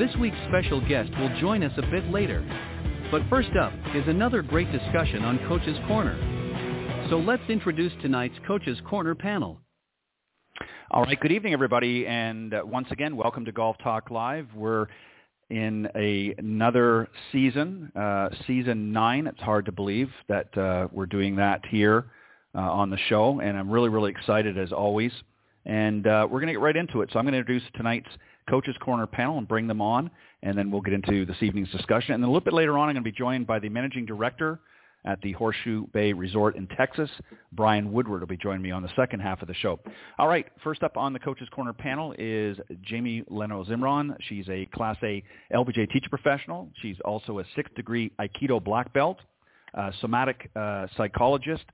This week's special guest will join us a bit later. But first up is another great discussion on Coach's Corner. So let's introduce tonight's Coach's Corner panel. All right, good evening, everybody, and uh, once again, welcome to Golf Talk Live. We're in a, another season, uh, season nine. It's hard to believe that uh, we're doing that here uh, on the show, and I'm really, really excited as always. And uh, we're going to get right into it. So I'm going to introduce tonight's Coaches Corner panel and bring them on, and then we'll get into this evening's discussion. And then a little bit later on, I'm going to be joined by the managing director at the Horseshoe Bay Resort in Texas. Brian Woodward will be joining me on the second half of the show. All right, first up on the Coaches Corner panel is Jamie Leno Zimron. She's a Class A LPGA teacher professional. She's also a sixth degree Aikido black belt, somatic uh, psychologist,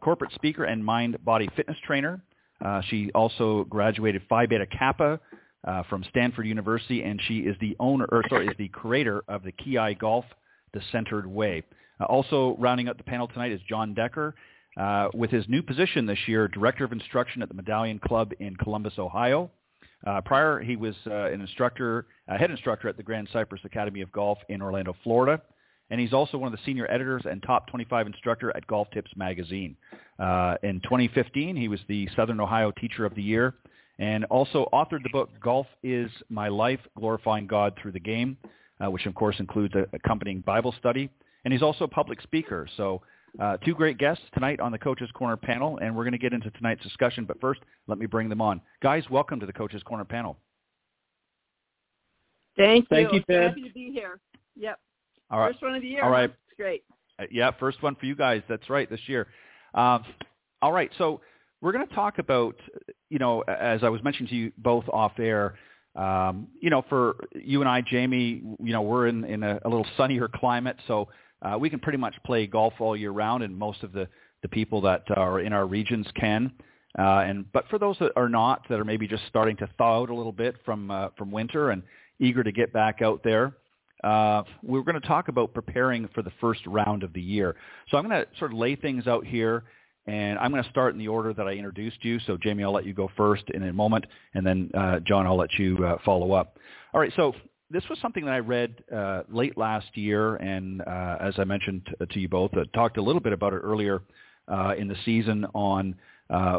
corporate speaker, and mind-body fitness trainer. Uh, she also graduated Phi Beta Kappa uh, from Stanford University, and she is the owner, or sorry, is the creator of the Ki Golf, the Centered Way. Uh, also rounding up the panel tonight is Jon Decker. Uh, with his new position this year, Director of Instruction at the Medallion Club in Columbus, Ohio. Uh, prior, he was uh, an instructor, head instructor at the Grand Cypress Academy of Golf in Orlando, Florida. And he's also one of the senior editors and top 25 instructor at Golf Tips Magazine. Uh, in 2015, he was the Southern Ohio Teacher of the Year and also authored the book Golf is My Life, Glorifying God Through the Game, uh, which of course includes a accompanying Bible study and he's also a public speaker. So uh, two great guests tonight on the Coaches Corner panel, and we're going to get into tonight's discussion. But first, let me bring them on. Guys, welcome to the Coaches Corner panel. Thank you. Thank you, Ted. Happy to be here. Yep. All right. First one of the year. All right. It's great. Uh, yeah, first one for you guys. That's right, this year. Um, all right, so we're going to talk about, you know, as I was mentioning to you both off air, um, you know, for you and I, Jamie, you know, we're in, in a, a little sunnier climate, so uh, we can pretty much play golf all year round, and most of the, the people that are in our regions can. Uh, and but for those that are not, that are maybe just starting to thaw out a little bit from uh, from winter and eager to get back out there, uh, we're going to talk about preparing for the first round of the year. So I'm going to sort of lay things out here, and I'm going to start in the order that I introduced you. So Jamie, I'll let you go first in a moment, and then uh, Jon, I'll let you uh, follow up. All right, so this was something that I read uh, late last year, and uh, as I mentioned to, you both, uh, talked a little bit about it earlier uh, in the season on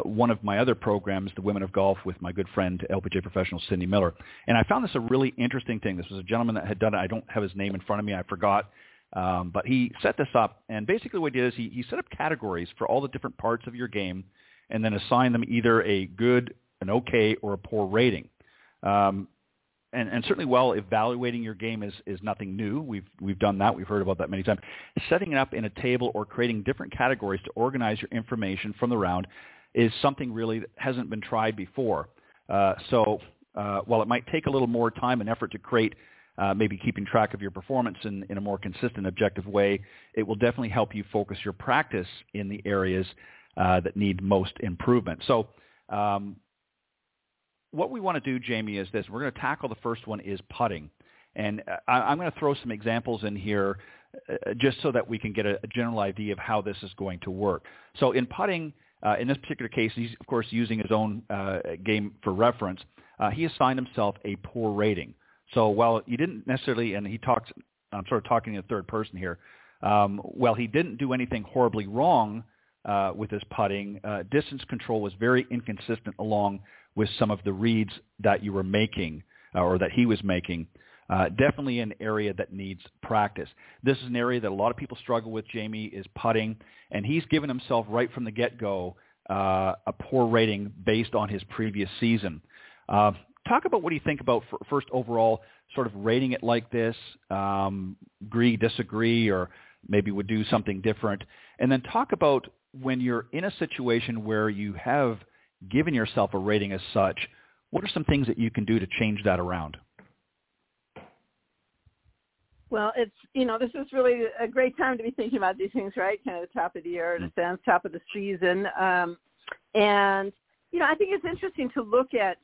one of my other programs, the Women of Golf, with my good friend LPGA professional Cindy Miller. And I found this a really interesting thing. This was a gentleman that had done it. I don't have his name in front of me. I forgot. Um, but he set this up, and basically what he did is he, he set up categories for all the different parts of your game, and then assigned them either a good, an okay, or a poor rating. Um, and, and certainly while evaluating your game is, is nothing new, we've, we've done that, we've heard about that many times, setting it up in a table or creating different categories to organize your information from the round is something really that hasn't been tried before. Uh, so uh, while it might take a little more time and effort to create uh, maybe keeping track of your performance in, in a more consistent, objective way, it will definitely help you focus your practice in the areas uh, that need most improvement. So um, what we want to do, Jamie, is this. We're going to tackle the first one is putting. And I, am going to throw some examples in here uh, just so that we can get a, a, general idea of how this is going to work. So in putting, uh, in this particular case, he's of course using his own uh, game for reference. Uh, he assigned himself a poor rating. So while he didn't necessarily, and he talks, I'm sort of talking in the third person here, um, while he didn't do anything horribly wrong uh, with his putting, uh, distance control was very inconsistent along with some of the reads that you were making uh, or that he was making. Uh, definitely an area that needs practice. This is an area that a lot of people struggle with. Jamie is putting, and he's given himself right from the get-go uh, a poor rating based on his previous season. Uh, talk about what do you think about first overall sort of rating it like this, um, agree, disagree, or maybe would do something different, and then talk about when you're in a situation where you have given yourself a rating as such, what are some things that you can do to change that around? Well, it's you know this is really a great time to be thinking about these things, right? Kind of the top of the year, in a mm-hmm. sense, top of the season, um, and you know I think it's interesting to look at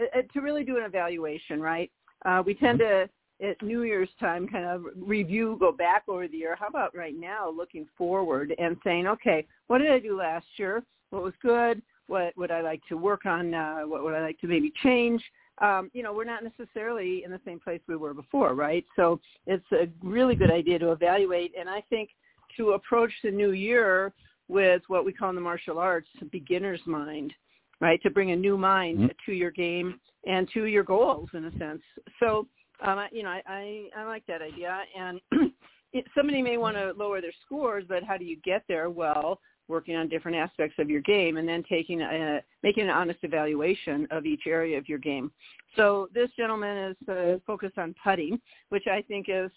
uh, to really do an evaluation, right? Uh, we tend to at New Year's time kind of review, go back over the year. How about right now, looking forward and saying, okay, what did I do last year? What was good? What would I like to work on? Uh, what would I like to maybe change? Um, you know, we're not necessarily in the same place we were before, right? So it's a really good idea to evaluate. And I think to approach the new year with what we call in the martial arts beginner's mind, right? To bring a new mind mm-hmm. to your game and to your goals in a sense. So, um, you know, I, I, I like that idea. And it, somebody may want to lower their scores, but how do you get there? Well, working on different aspects of your game and then taking a, making an honest evaluation of each area of your game. So this gentleman is uh, focused on putting, which I think is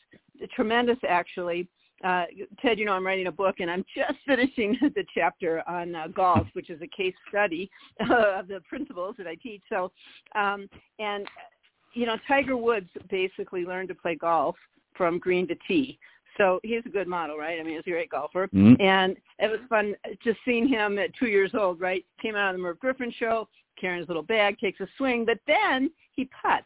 tremendous actually. Uh, Ted, you know, I'm writing a book and I'm just finishing the chapter on uh, golf, which is a case study of the principles that I teach. So, um, and, you know, Tiger Woods basically learned to play golf from green to tee. So he's a good model, right? I mean, he's a great golfer. Mm-hmm. And it was fun just seeing him at two years old, right? Came out on the Merv Griffin show, carrying his little bag, takes a swing, but then he puts.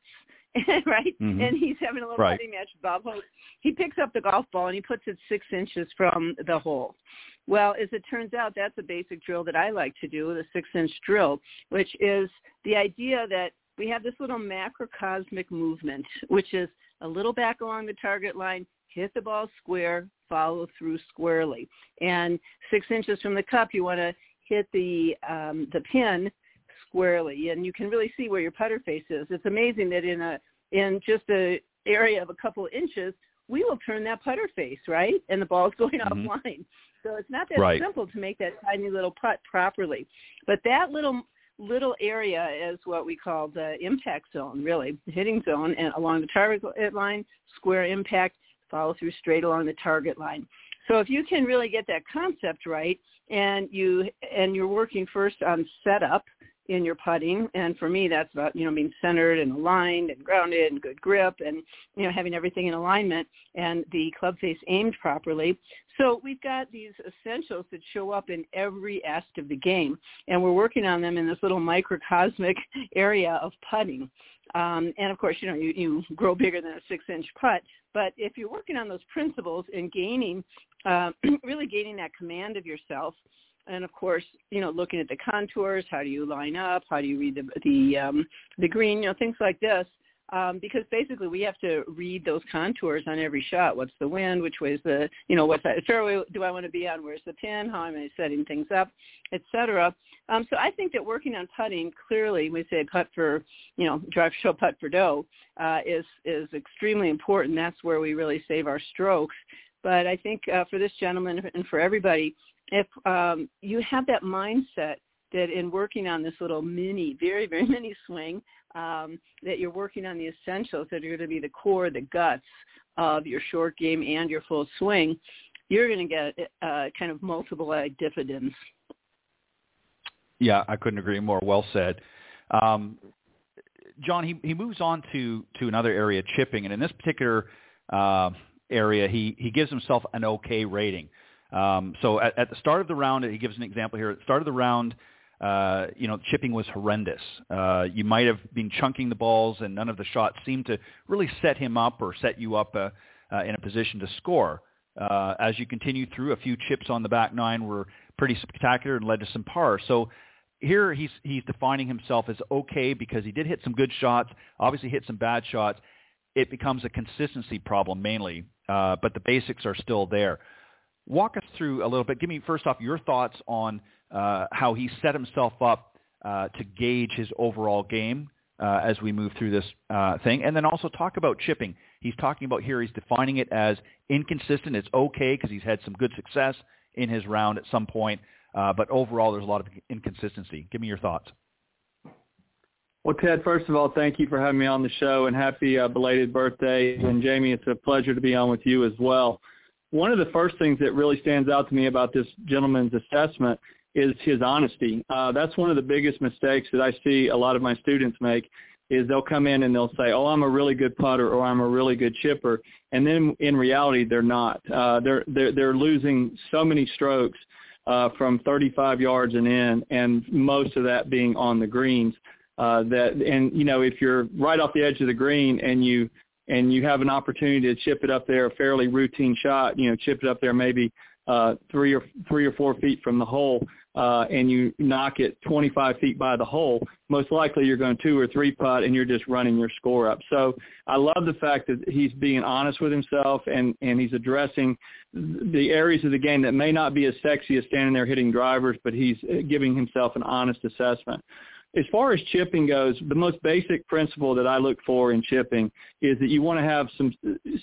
right? Mm-hmm. And he's having a little right. putting match Bob Hope. He picks up the golf ball and he puts it six inches from the hole. Well, as it turns out, that's a basic drill that I like to do, the six-inch drill, which is the idea that we have this little macrocosmic movement, which is a little back along the target line, hit the ball square, follow through squarely. And six inches from the cup, you want to hit the um, the pin squarely, and you can really see where your putter face is. It's amazing that in a in just a area of a couple of inches, we will turn that putter face right, and the ball's going mm-hmm. offline. So it's not that right. simple to make that tiny little putt properly. But that little little area is what we call the impact zone, really, the hitting zone, and along the target line, square impact, follow through straight along the target line. So if you can really get that concept right, and you and you're working first on setup in your putting, and for me that's about you know being centered and aligned and grounded and good grip and you know having everything in alignment and the club face aimed properly. So we've got these essentials that show up in every aspect of the game, and we're working on them in this little microcosmic area of putting. Um, and of course, you know, you, you grow bigger than a six-inch putt. But if you're working on those principles and gaining, uh, really gaining that command of yourself, and of course, you know, looking at the contours, how do you line up, how do you read the the um, the green, you know, things like this, um, because basically we have to read those contours on every shot. What's the wind? Which way is the, you know, what's that fairway do I want to be on? Where's the pin? How am I setting things up, etc. Um, so I think that working on putting clearly, we say putt for, you know, drive show putt for dough, uh, is is extremely important. That's where we really save our strokes. But I think uh, for this gentleman and for everybody, if um, you have that mindset that in working on this little mini, very, very mini swing, um, that you're working on the essentials that are going to be the core, the guts of your short game and your full swing, you're going to get uh, kind of multiple dividends. Yeah, I couldn't agree more. Well said. Um, Jon, he, he moves on to, to another area, chipping, and in this particular uh, area, he, he gives himself an okay rating. Um, so at, at the start of the round, he gives an example here. At the start of the round, uh, you know, chipping was horrendous. Uh, you might have been chunking the balls, and none of the shots seemed to really set him up or set you up uh, uh, in a position to score. Uh, as you continue through, a few chips on the back nine were pretty spectacular and led to some par. So here he's he's defining himself as okay because he did hit some good shots, obviously hit some bad shots. It becomes a consistency problem mainly, uh, but the basics are still there. Walk us through a little bit. Give me first off your thoughts on uh, how he set himself up uh, to gauge his overall game uh, as we move through this uh, thing, and then also talk about chipping. He's talking about here. He's defining it as inconsistent. It's okay because he's had some good success in his round at some point, uh, but overall there's a lot of inconsistency. Give me your thoughts. Well, Ted, first of all, thank you for having me on the show and happy uh, belated birthday. And Jamie, it's a pleasure to be on with you as well. One of the first things that really stands out to me about this gentleman's assessment is his honesty. Uh, that's one of the biggest mistakes that I see a lot of my students make is they'll come in and they'll say, "Oh, I'm a really good putter," or "I'm a really good chipper," and then in reality, they're not. Uh, they're they're they're losing so many strokes uh, from 35 yards and in, and most of that being on the greens uh, that and you know if you're right off the edge of the green and you and you have an opportunity to chip it up there a fairly routine shot you know chip it up there maybe uh three or three or four feet from the hole uh and you knock it 25 feet by the hole most likely you're going two or three putt and you're just running your score up. So i love the fact that he's being honest with himself and and he's addressing the areas of the game that may not be as sexy as standing there hitting drivers but he's giving himself an honest assessment as far as chipping goes, the most basic principle that I look for in chipping is that you want to have some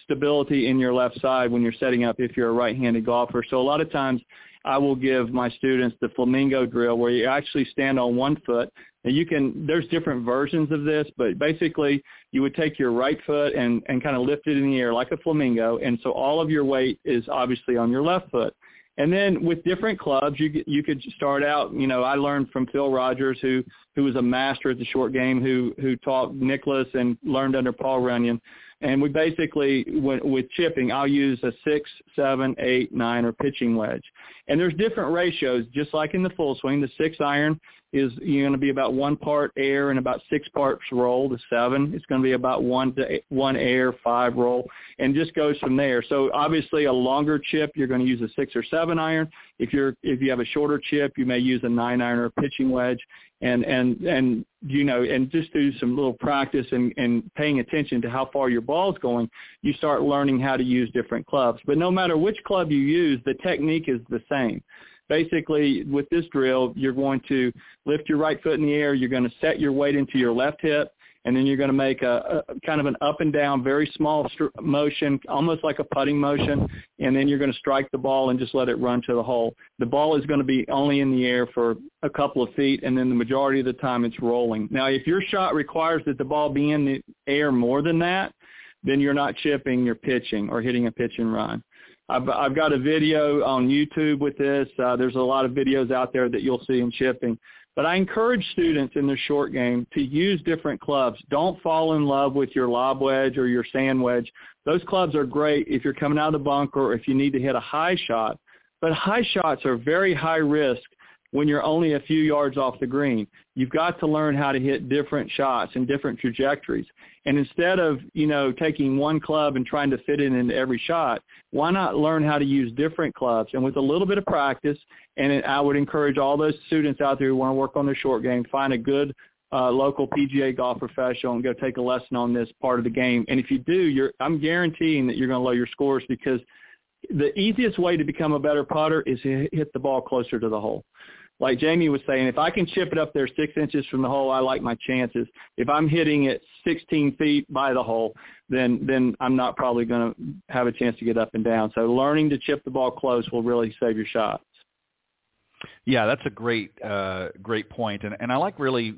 stability in your left side when you're setting up if you're a right-handed golfer. So a lot of times I will give my students the flamingo drill where you actually stand on one foot. And you can, there's different versions of this, but basically you would take your right foot and, and kind of lift it in the air like a flamingo. And so all of your weight is obviously on your left foot. And then with different clubs, you you could start out. You know, I learned from Phil Rodgers, who who was a master at the short game, who who taught Nicklaus and learned under Paul Runyon. And we basically, with, with chipping, I'll use a six, seven, eight, nine, or pitching wedge. And there's different ratios, just like in the full swing. The six iron is you're going to be about one part air and about six parts roll. The seven is going to be about one to one air, five roll, and just goes from there. So obviously, a longer chip, you're going to use a six or seven iron. If you're if you have a shorter chip, you may use a nine iron or a pitching wedge and and and you know and just do some little practice and and paying attention to how far your ball's going you start learning how to use different clubs but no matter which club you use the technique is the same basically with this drill you're going to lift your right foot in the air you're going to set your weight into your left hip and then you're going to make a, a kind of an up and down, very small st- motion, almost like a putting motion, and then you're going to strike the ball and just let it run to the hole. The ball is going to be only in the air for a couple of feet, and then the majority of the time it's rolling. Now, if your shot requires that the ball be in the air more than that, then you're not chipping, you're pitching or hitting a pitch and run. I've, I've got a video on YouTube with this. Uh, there's a lot of videos out there that you'll see in chipping. But I encourage students in their short game to use different clubs. Don't fall in love with your lob wedge or your sand wedge. Those clubs are great if you're coming out of the bunker or if you need to hit a high shot. But high shots are very high risk when you're only a few yards off the green. You've got to learn how to hit different shots and different trajectories. And instead of, you know, taking one club and trying to fit it into every shot, why not learn how to use different clubs? And with a little bit of practice, and I would encourage all those students out there who want to work on their short game, find a good uh, local PGA golf professional and go take a lesson on this part of the game. And if you do, you're, I'm guaranteeing that you're going to lower your scores because the easiest way to become a better putter is to hit the ball closer to the hole like Jamie was saying, if I can chip it up there six inches from the hole, I like my chances. If I'm hitting it 16 feet by the hole, then then I'm not probably going to have a chance to get up and down. So learning to chip the ball close will really save your shots. Yeah, that's a great uh, great point, and and I like really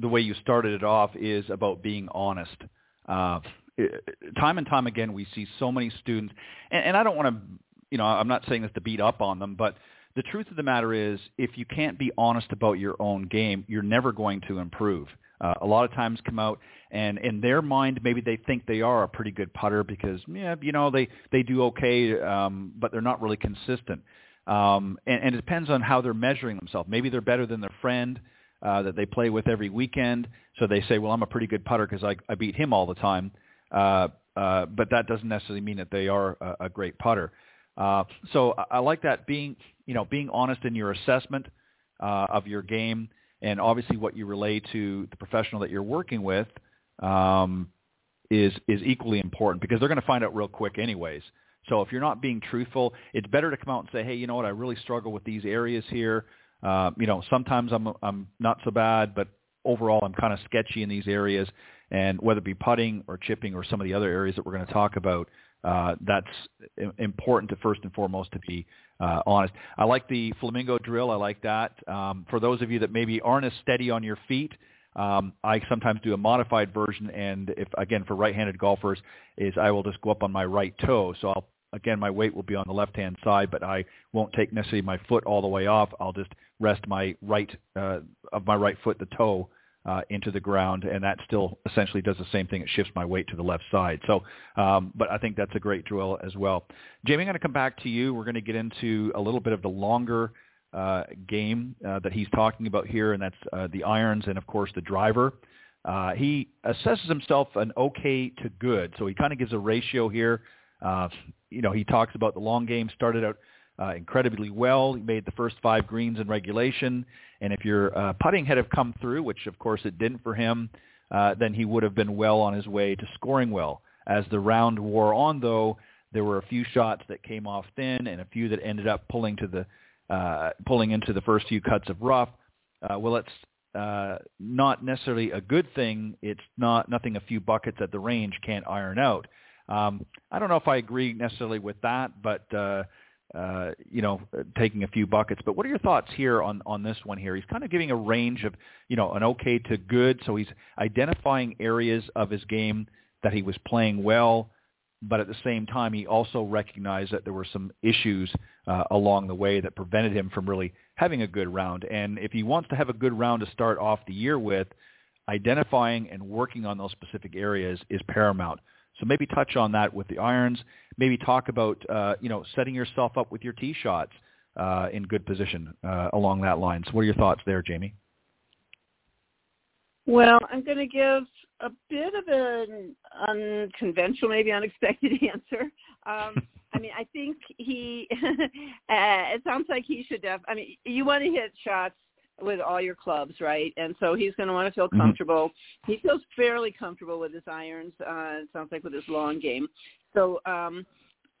the way you started it off is about being honest. Uh, time and time again, we see so many students, and, and I don't want to, you know, I'm not saying this to beat up on them, but the truth of the matter is, if you can't be honest about your own game, you're never going to improve. Uh, a lot of times come out and in their mind maybe they think they are a pretty good putter because yeah you know they they do okay um but they're not really consistent. Um and, and it depends on how they're measuring themselves. Maybe they're better than their friend uh that they play with every weekend. So they say well I'm a pretty good putter because I I beat him all the time. Uh uh but that doesn't necessarily mean that they are a, a great putter uh so I, I like that being you know, being honest in your assessment uh, of your game and obviously what you relay to the professional that you're working with um, is is equally important because they're going to find out real quick anyways. So if you're not being truthful, it's better to come out and say, hey, you know what, I really struggle with these areas here. Uh, you know, sometimes I'm I'm not so bad, but overall I'm kind of sketchy in these areas, and whether it be putting or chipping or some of the other areas that we're going to talk about, uh, that's important to first and foremost to be uh, honest. I like the flamingo drill. I like that. Um, for those of you that maybe aren't as steady on your feet, um, I sometimes do a modified version, and if again for right-handed golfers, is I will just go up on my right toe. So I'll again my weight will be on the left-hand side, but I won't take necessarily my foot all the way off. I'll just rest my right uh, of my right foot, the toe, uh, into the ground, and that still essentially does the same thing. It shifts my weight to the left side. So, um, but I think that's a great drill as well. Jamie, I'm going to come back to you. We're going to get into a little bit of the longer uh, game uh, that he's talking about here, and that's uh, the irons and, of course, the driver. Uh, he assesses himself an okay to good, so he kind of gives a ratio here. Uh, you know, he talks about the long game started out uh, incredibly well. He made the first five greens in regulation. And if your uh, putting had have come through, which of course it didn't for him, uh, then he would have been well on his way to scoring well. As the round wore on, though, there were a few shots that came off thin and a few that ended up pulling to the uh, pulling into the first few cuts of rough. Uh, well, it's uh, not necessarily a good thing. It's not nothing a few buckets at the range can't iron out. Um, I don't know if I agree necessarily with that, but uh, uh, you know, taking a few buckets. But what are your thoughts here on, on this one here? He's kind of giving a range of, you know, an okay to good. So he's identifying areas of his game that he was playing well, but at the same time, he also recognized that there were some issues uh, along the way that prevented him from really having a good round. And if he wants to have a good round to start off the year with, identifying and working on those specific areas is paramount. So maybe touch on that with the irons. Maybe talk about uh, you know setting yourself up with your tee shots uh, in good position uh, along that line. So what are your thoughts there, Jamie? Well, I'm going to give a bit of an unconventional, maybe unexpected answer. Um, I mean, I think he. uh, it sounds like he should have. I mean, you want to hit shots with all your clubs, right? And so he's going to want to feel mm-hmm. comfortable. Mm-hmm. He feels fairly comfortable with his irons. Uh, it sounds like with his long game. So, um,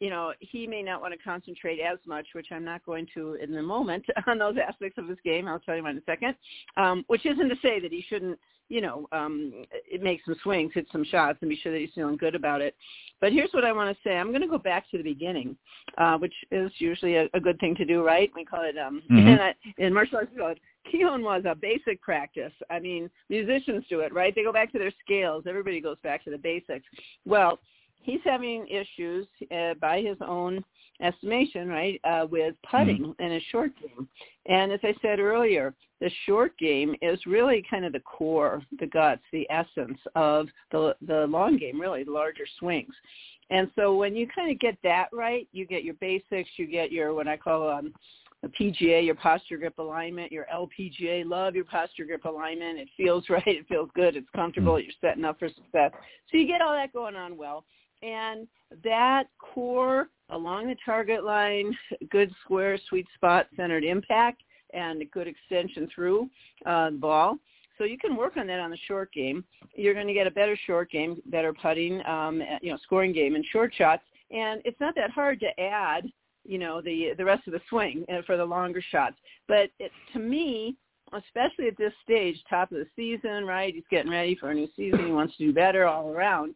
you know, he may not want to concentrate as much, which I'm not going to in the moment on those aspects of his game. I'll tell you about in a second. Um, which isn't to say that he shouldn't, you know, um, make some swings, hit some shots, and be sure that he's feeling good about it. But here's what I want to say. I'm going to go back to the beginning, uh, which is usually a, a good thing to do, right? We call it, um, mm-hmm. in, in martial arts, we call it Kihon was a basic practice. I mean, musicians do it, right? They go back to their scales. Everybody goes back to the basics. Well, he's having issues uh, by his own estimation, right, uh, with putting mm-hmm. in a short game. And as I said earlier, the short game is really kind of the core, the guts, the essence of the the long game, really, the larger swings. And so when you kind of get that right, you get your basics, you get your what I call um, PGA, your posture grip alignment, your LPGA, love your posture grip alignment. It feels right. It feels good. It's comfortable. Mm. You're setting up for success. So you get all that going on well. And that core along the target line, good square, sweet spot, centered impact, and a good extension through uh, the ball. So you can work on that on the short game. You're going to get a better short game, better putting, um, you know, scoring game and short shots. And it's not that hard to add you know the the rest of the swing uh, for the longer shots. But it, to me, especially at this stage, top of the season, right? He's getting ready for a new season. He wants to do better all around.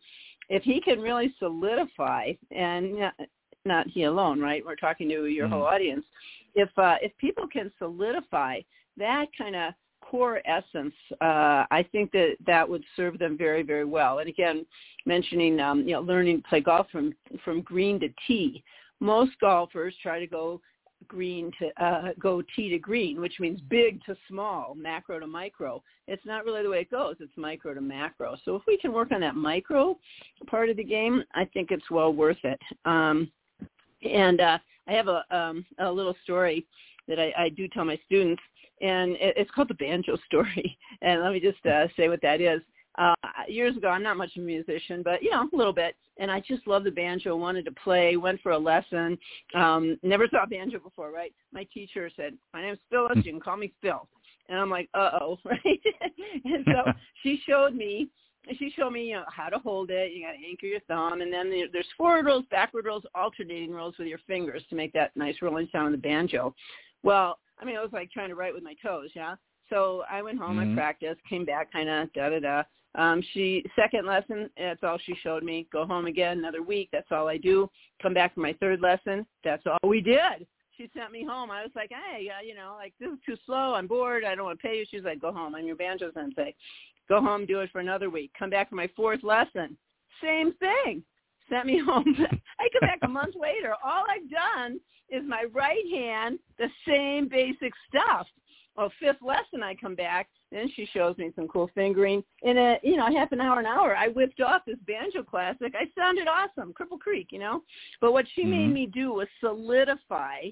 If he can really solidify, and not, not he alone, right? We're talking to your mm-hmm. whole audience. If uh, if people can solidify that kind of core essence, uh, I think that that would serve them very, very well. And again, mentioning um, you know learning to play golf from from green to tee most golfers try to go green to uh, go tee to green, which means big to small, macro to micro. It's not really the way it goes. It's micro to macro. So if we can work on that micro part of the game, I think it's well worth it. Um, and uh, I have a, um, a little story that I, I do tell my students, and it, it's called the banjo story. And let me just uh, say what that is uh, years ago, I'm not much of a musician, but you know, a little bit. And I just love the banjo. Wanted to play. Went for a lesson. Um, never saw a banjo before, right? My teacher said, "My name's Phyllis. You can call me Phil." And I'm like, "Uh oh," right? and so she showed me. She showed me, you know, how to hold it. You got to anchor your thumb, and then there's forward rolls, backward rolls, alternating rolls with your fingers to make that nice rolling sound on the banjo. Well, I mean, it was like trying to write with my toes, yeah. So I went home, Mhm. I practiced, came back, kind of da da da. Um, she second lesson, that's all she showed me. Go home again, another week. That's all I do. Come back for my third lesson. That's all we did. She sent me home. I was like, hey, uh, you know, like this is too slow. I'm bored. I don't want to pay you. She's like, go home. I'm your banjo sensei. Go home, do it for another week. Come back for my fourth lesson. Same thing. Sent me home. I come back a month later. All I've done is my right hand, the same basic stuff. Well, fifth lesson, I come back. Then she shows me some cool fingering. In a you know half an hour, an hour, I whipped off this banjo classic. I sounded awesome, Cripple Creek, you know. But what she made Mhm. me do was solidify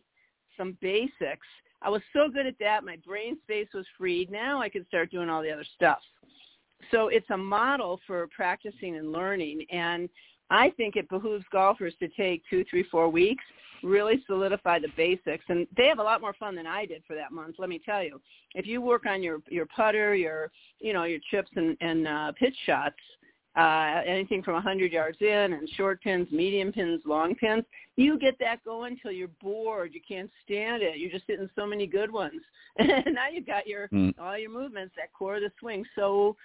some basics. I was so good at that. My brain space was freed. Now I could start doing all the other stuff. So it's a model for practicing and learning. And I think it behooves golfers to take two, three, four weeks, really solidify the basics. And they have a lot more fun than I did for that month, let me tell you. If you work on your, your putter, your, you know, your chips and, and uh, pitch shots, uh, anything from 100 yards in and short pins, medium pins, long pins, you get that going till you're bored. You can't stand it. You're just hitting so many good ones. And now you've got your Mm. all your movements, that core of the swing so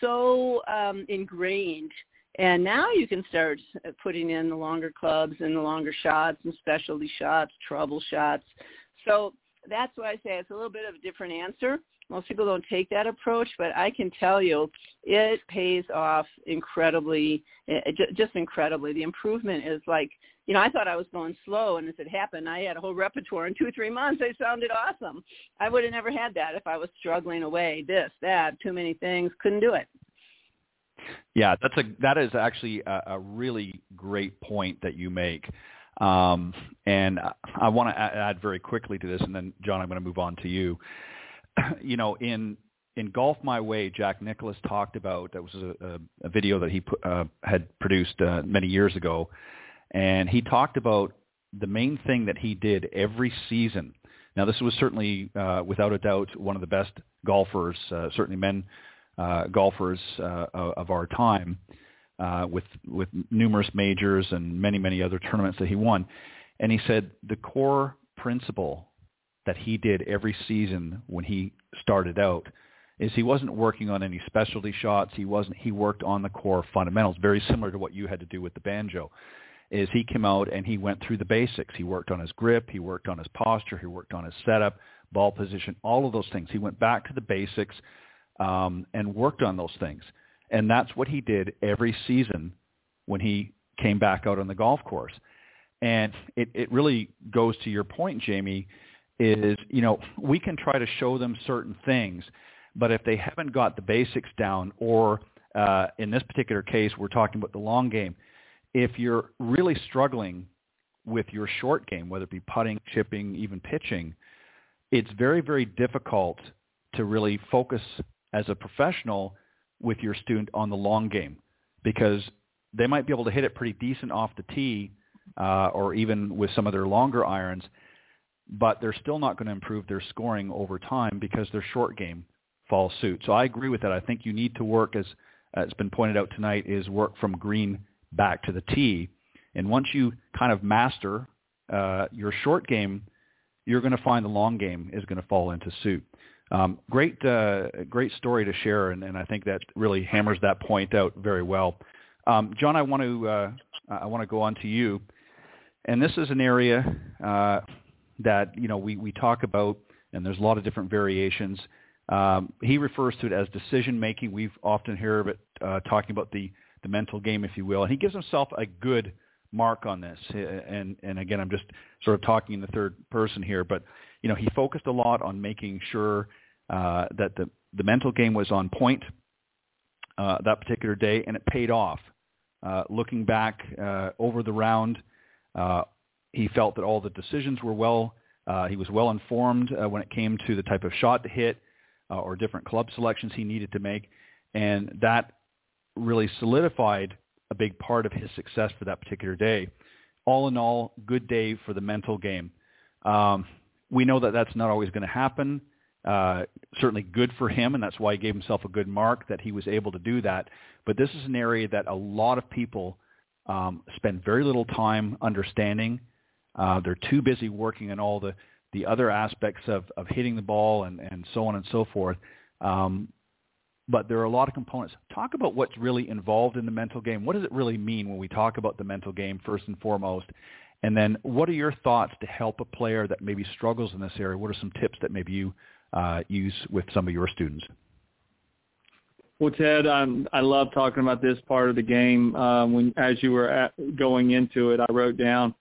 so um, ingrained. And now you can start putting in the longer clubs and the longer shots and specialty shots, trouble shots. So that's why I say it's a little bit of a different answer. Most people don't take that approach, but I can tell you it pays off incredibly, eh, just incredibly. The improvement is like, you know, I thought I was going slow, and as it happened, I had a whole repertoire in two, or three months. I sounded awesome. I would have never had that if I was struggling away, this, that, too many things, couldn't do it. Yeah, that's a that is actually a, a really great point that you make. Um, and I- I want to add very quickly to this, and then Jon, I'm going to move on to you. you know, in in Golf My Way, Jack Nicklaus talked about that was a, a, a video that he uh, had produced uh, many years ago, and he talked about the main thing that he did every season. Now, this was certainly, uh, without a doubt, one of the best golfers, uh, certainly men golfers uh, of our time, uh, with with numerous majors and many many other tournaments that he won. And he said the core principle that he did every season when he started out is he wasn't working on any specialty shots. He wasn't. He worked on the core fundamentals, very similar to what you had to do with the banjo. Is he came out and he went through the basics. He worked on his grip. He worked on his posture. He worked on his setup, ball position, all of those things. He went back to the basics um, and worked on those things. And that's what he did every season when he came back out on the golf course. And it, it really goes to your point, Jamie, is, you know, we can try to show them certain things, but if they haven't got the basics down or uh, in this particular case, we're talking about the long game. If you're really struggling with your short game, whether it be putting, chipping, even pitching, it's very, very difficult to really focus as a professional with your student on the long game because they might be able to hit it pretty decent off the tee uh, or even with some of their longer irons, but they're still not going to improve their scoring over time because their short game falls suit. So I agree with that. I think you need to work, as it's been pointed out tonight, is work from green back to the tee. And once you kind of master uh, your short game, you're going to find the long game is going to fall into suit. Um, great, uh, great story to share, and, and, I think that really hammers that point out very well. Um, Jon, I want to uh, I want to go on to you, and this is an area uh, that you know we we talk about, and there's a lot of different variations. Um, he refers to it as decision making. We've often heard of it uh, talking about the the mental game, if you will, and he gives himself a good mark on this. And and again, I'm just sort of talking in the third person here, but you know, he focused a lot on making sure uh, that the, the mental game was on point uh, that particular day, and it paid off. Uh, looking back uh, over the round, uh, he felt that all the decisions were well. Uh, he was well informed when it came to the type of shot to hit or different club selections he needed to make, and that really solidified a big part of his success for that particular day. All in all, good day for the mental game. Um, we know that that's not always going to happen. Uh, certainly good for him, and that's why he gave himself a good mark that he was able to do that. But this is an area that a lot of people um, spend very little time understanding. Uh, they're too busy working on all the, the other aspects of, of hitting the ball and, and so on and so forth. Um, but there are a lot of components. Talk about what's really involved in the mental game. What does it really mean when we talk about the mental game first and foremost? And then what are your thoughts to help a player that maybe struggles in this area? What are some tips that maybe you uh, use with some of your students? Well, Ted, um, I love talking about this part of the game. Uh, when as you were at, going into it, I wrote down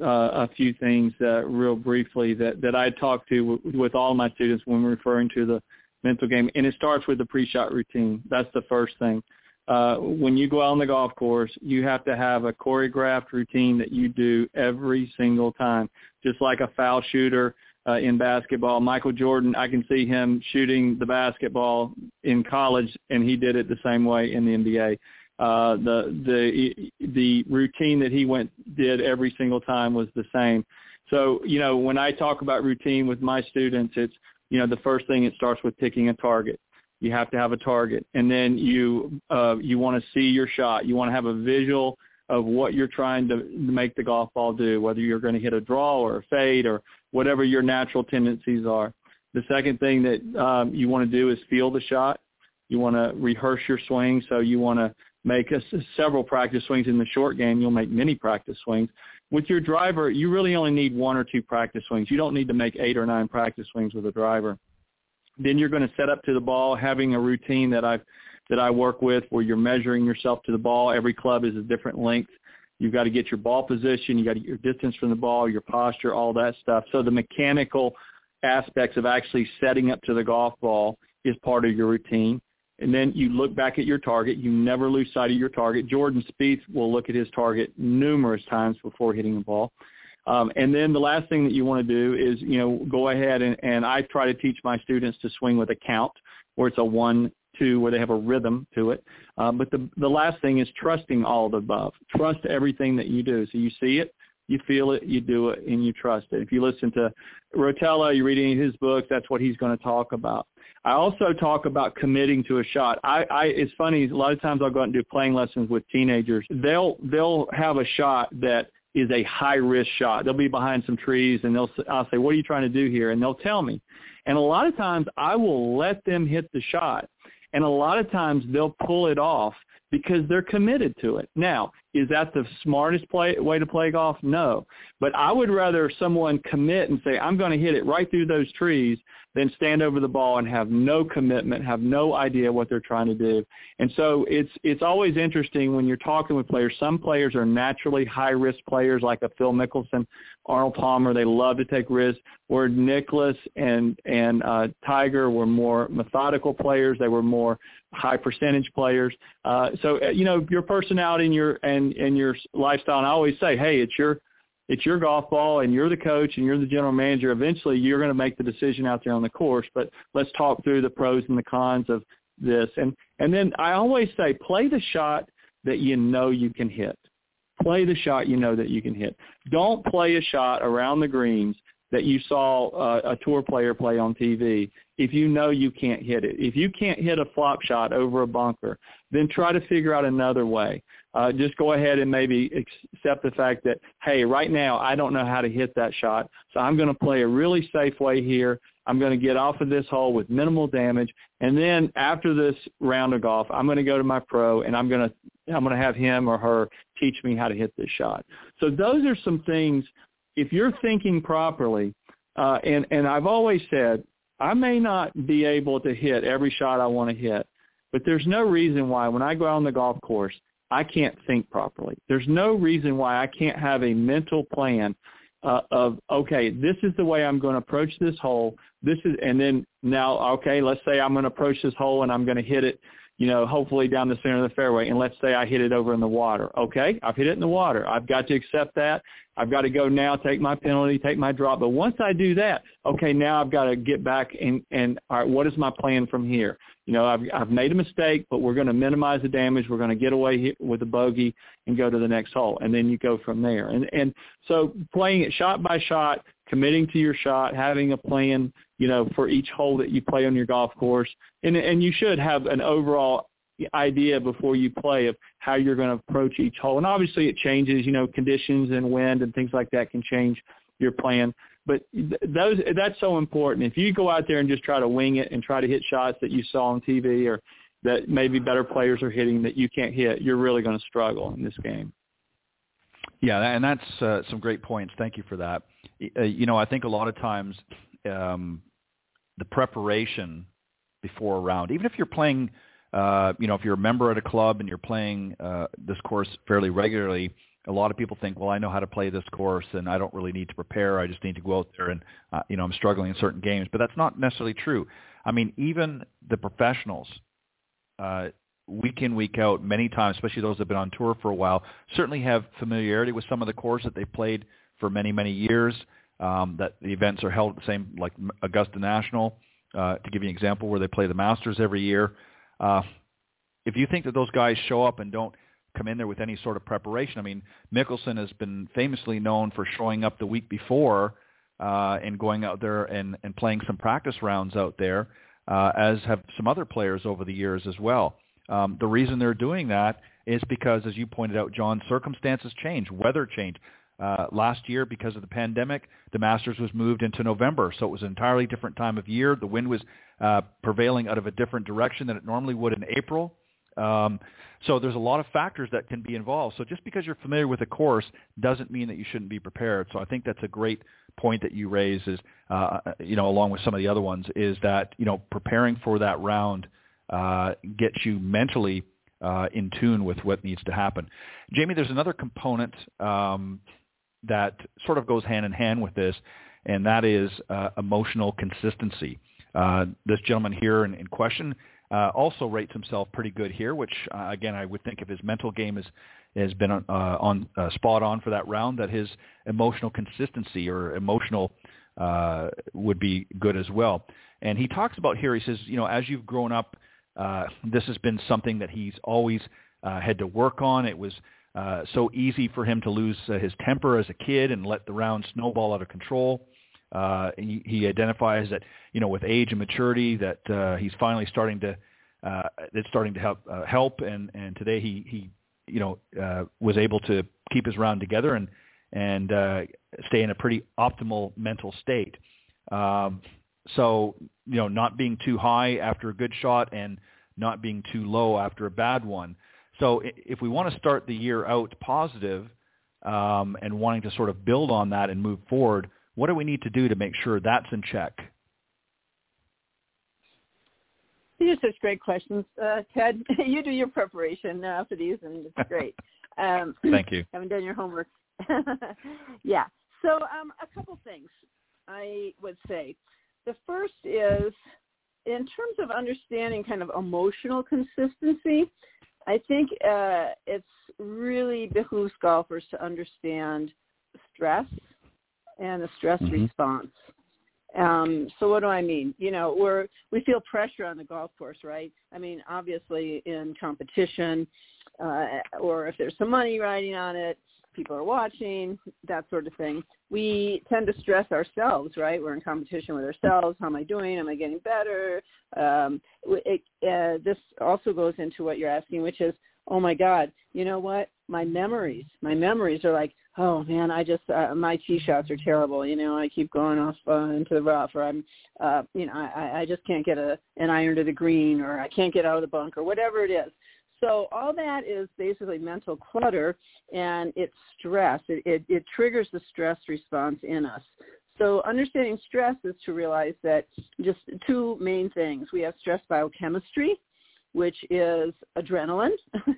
uh, a few things uh, real briefly that that I talked to w- with all my students when referring to the mental game, and it starts with the pre-shot routine. That's the first thing. Uh, when you go out on the golf course, you have to have a choreographed routine that you do every single time, just like a foul shooter uh, in basketball. Michael Jordan, I can see him shooting the basketball in college, and he did it the same way in the NBA. Uh, the the the routine that he went did every single time was the same. So you know when I talk about routine with my students, it's you know the first thing it starts with picking a target. You have to have a target, and then you uh, you want to see your shot. You want to have a visual of what you're trying to make the golf ball do, whether you're going to hit a draw or a fade or whatever your natural tendencies are. The second thing that um, you want to do is feel the shot. You want to rehearse your swing, so you want to make a, several practice swings in the short game. You'll make many practice swings. With your driver, you really only need one or two practice swings. You don't need to make eight or nine practice swings with a driver. Then you're going to set up to the ball, having a routine that I've that I work with where you're measuring yourself to the ball. Every club is a different length. You've got to get your ball position. You got to get your distance from the ball, your posture, all that stuff. So the mechanical aspects of actually setting up to the golf ball is part of your routine. And then you look back at your target. You never lose sight of your target. Jordan Spieth will look at his target numerous times before hitting the ball. Um, and then the last thing that you want to do is, you know, go ahead and, and I try to teach my students to swing with a count, where it's a one, two, where they have a rhythm to it. Uh, but the the last thing is trusting all the above. Trust everything that you do. So you see it, you feel it, you do it, and you trust it. If you listen to Rotella, you're reading his book, that's what he's going to talk about. I also talk about committing to a shot. I, I it's funny, a lot of times I'll go out and do playing lessons with teenagers. They'll they'll have a shot that is a high risk shot. They'll be behind some trees and they'll I'll say, "What are you trying to do here?" and they'll tell me. And a lot of times I will let them hit the shot and a lot of times they'll pull it off because they're committed to it. Now, is that the smartest play, way to play golf? No. But I would rather someone commit and say, I'm going to hit it right through those trees than stand over the ball and have no commitment, have no idea what they're trying to do. And so it's it's always interesting when you're talking with players. Some players are naturally high risk players like a Phil Mickelson, Arnold Palmer. They love to take risks. Where Nicklaus and and uh, Tiger were more methodical players. They were more high percentage players. Uh, so uh, you know your personality and your and and your lifestyle. And I always say, hey, it's your it's your golf ball and you're the coach and you're the general manager. Eventually you're going to make the decision out there on the course, but let's talk through the pros and the cons of this. And, and then I always say, play the shot that you know you can hit. Play the shot you know that you can hit. Don't play a shot around the greens that you saw uh, a tour player play on TV if you know you can't hit it. If you can't hit a flop shot over a bunker, then try to figure out another way uh, just go ahead and maybe accept the fact that, hey, right now I don't know how to hit that shot, so I'm going to play a really safe way here. I'm going to get off of this hole with minimal damage, and then after this round of golf, I'm going to go to my pro and I'm going to I'm going to have him or her teach me how to hit this shot. So those are some things. If you're thinking properly, uh, and and I've always said I may not be able to hit every shot I want to hit, but there's no reason why when I go out on the golf course I can't think properly. There's no reason why I can't have a mental plan uh, of okay, this is the way I'm going to approach this hole. This is, and then now, okay, let's say I'm going to approach this hole and I'm going to hit it, you know, hopefully down the center of the fairway. And let's say I hit it over in the water. Okay, I've hit it in the water. I've got to accept that. I've got to go now, take my penalty, take my drop. But once I do that, okay, now I've got to get back and and all right, what is my plan from here? you know, I've, I've made a mistake, but we're going to minimize the damage. We're going to get away with a bogey and go to the next hole, and then you go from there. And and so playing it shot by shot, committing to your shot, having a plan, you know, for each hole that you play on your golf course, and and you should have an overall idea before you play of how you're going to approach each hole. And obviously, it changes. You know, conditions and wind and things like that can change your plan. But those that's so important. If you go out there and just try to wing it and try to hit shots that you saw on TV or that maybe better players are hitting that you can't hit, you're really going to struggle in this game. Yeah, and that's uh, some great points. Thank you for that. Uh, you know, I think a lot of times um, the preparation before a round, even if you're playing, uh, you know, if you're a member at a club and you're playing uh, this course fairly regularly, a lot of people think, well, I know how to play this course and I don't really need to prepare. I just need to go out there and, uh, you know, I'm struggling in certain games. But that's not necessarily true. I mean, even the professionals, uh, week in, week out, many times, especially those that have been on tour for a while, certainly have familiarity with some of the courses that they've played for many, many years. Um, that the events are held at the same, like Augusta National, uh, to give you an example, where they play the Masters every year. Uh, if you think that those guys show up and don't come in there with any sort of preparation, I mean, Mickelson has been famously known for showing up the week before uh, and going out there and, and playing some practice rounds out there, uh, as have some other players over the years as well. Um, the reason they're doing that is because, as you pointed out, Jon, circumstances change, weather change. Uh, last year, because of the pandemic, the Masters was moved into November, so it was an entirely different time of year. The wind was uh, prevailing out of a different direction than it normally would in April. Um, so there's a lot of factors that can be involved. So just because you're familiar with a course doesn't mean that you shouldn't be prepared. So I think that's a great point that you raise is, uh, you know, along with some of the other ones, is that, you know, preparing for that round – uh, gets you mentally uh, in tune with what needs to happen. Jamie, there's another component um, that sort of goes hand in hand with this, and that is uh, emotional consistency. Uh, this gentleman here in, in question uh, also rates himself pretty good here, which uh, again I would think if his mental game is has been uh, on uh, spot on for that round, that his emotional consistency or emotional uh, would be good as well. And he talks about here. He says, you know, as you've grown up uh, this has been something that he's always uh, had to work on. It was uh, so easy for him to lose uh, his temper as a kid and let the round snowball out of control. Uh, he, he identifies that you know with age and maturity that uh, he's finally starting to uh, it's starting to help uh, help and and today he he you know uh, was able to keep his round together and and uh, stay in a pretty optimal mental state. Um, so, you know, not being too high after a good shot and not being too low after a bad one. So if we want to start the year out positive, um, and wanting to sort of build on that and move forward, what do we need to do to make sure that's in check? These are such great questions, uh, Ted. you do your preparation uh, for these, and it's great. Um, Thank you. Haven't done your homework. yeah. So um, a couple things I would say. The first is in terms of understanding kind of emotional consistency, I think uh, it's really behooves golfers to understand stress and the stress mm-hmm. response. Um, so what do I mean? You know, we're we feel pressure on the golf course, right? I mean, obviously in competition, uh, or if there's some money riding on it, people are watching, that sort of thing. We tend to stress ourselves, right? We're in competition with ourselves. How am I doing? Am I getting better? Um, it, uh, this also goes into what you're asking, which is, oh my God, you know what? My memories, my memories are like, oh man, I just uh, my tee shots are terrible. You know, I keep going off uh, into the rough, or I'm, uh, you know, I, I just can't get a an iron to the green, or I can't get out of the bunker, or whatever it is. So all that is basically mental clutter, and it's stress. It, it, it triggers the stress response in us. So understanding stress is to realize that just two main things. We have stress biochemistry, which is adrenaline,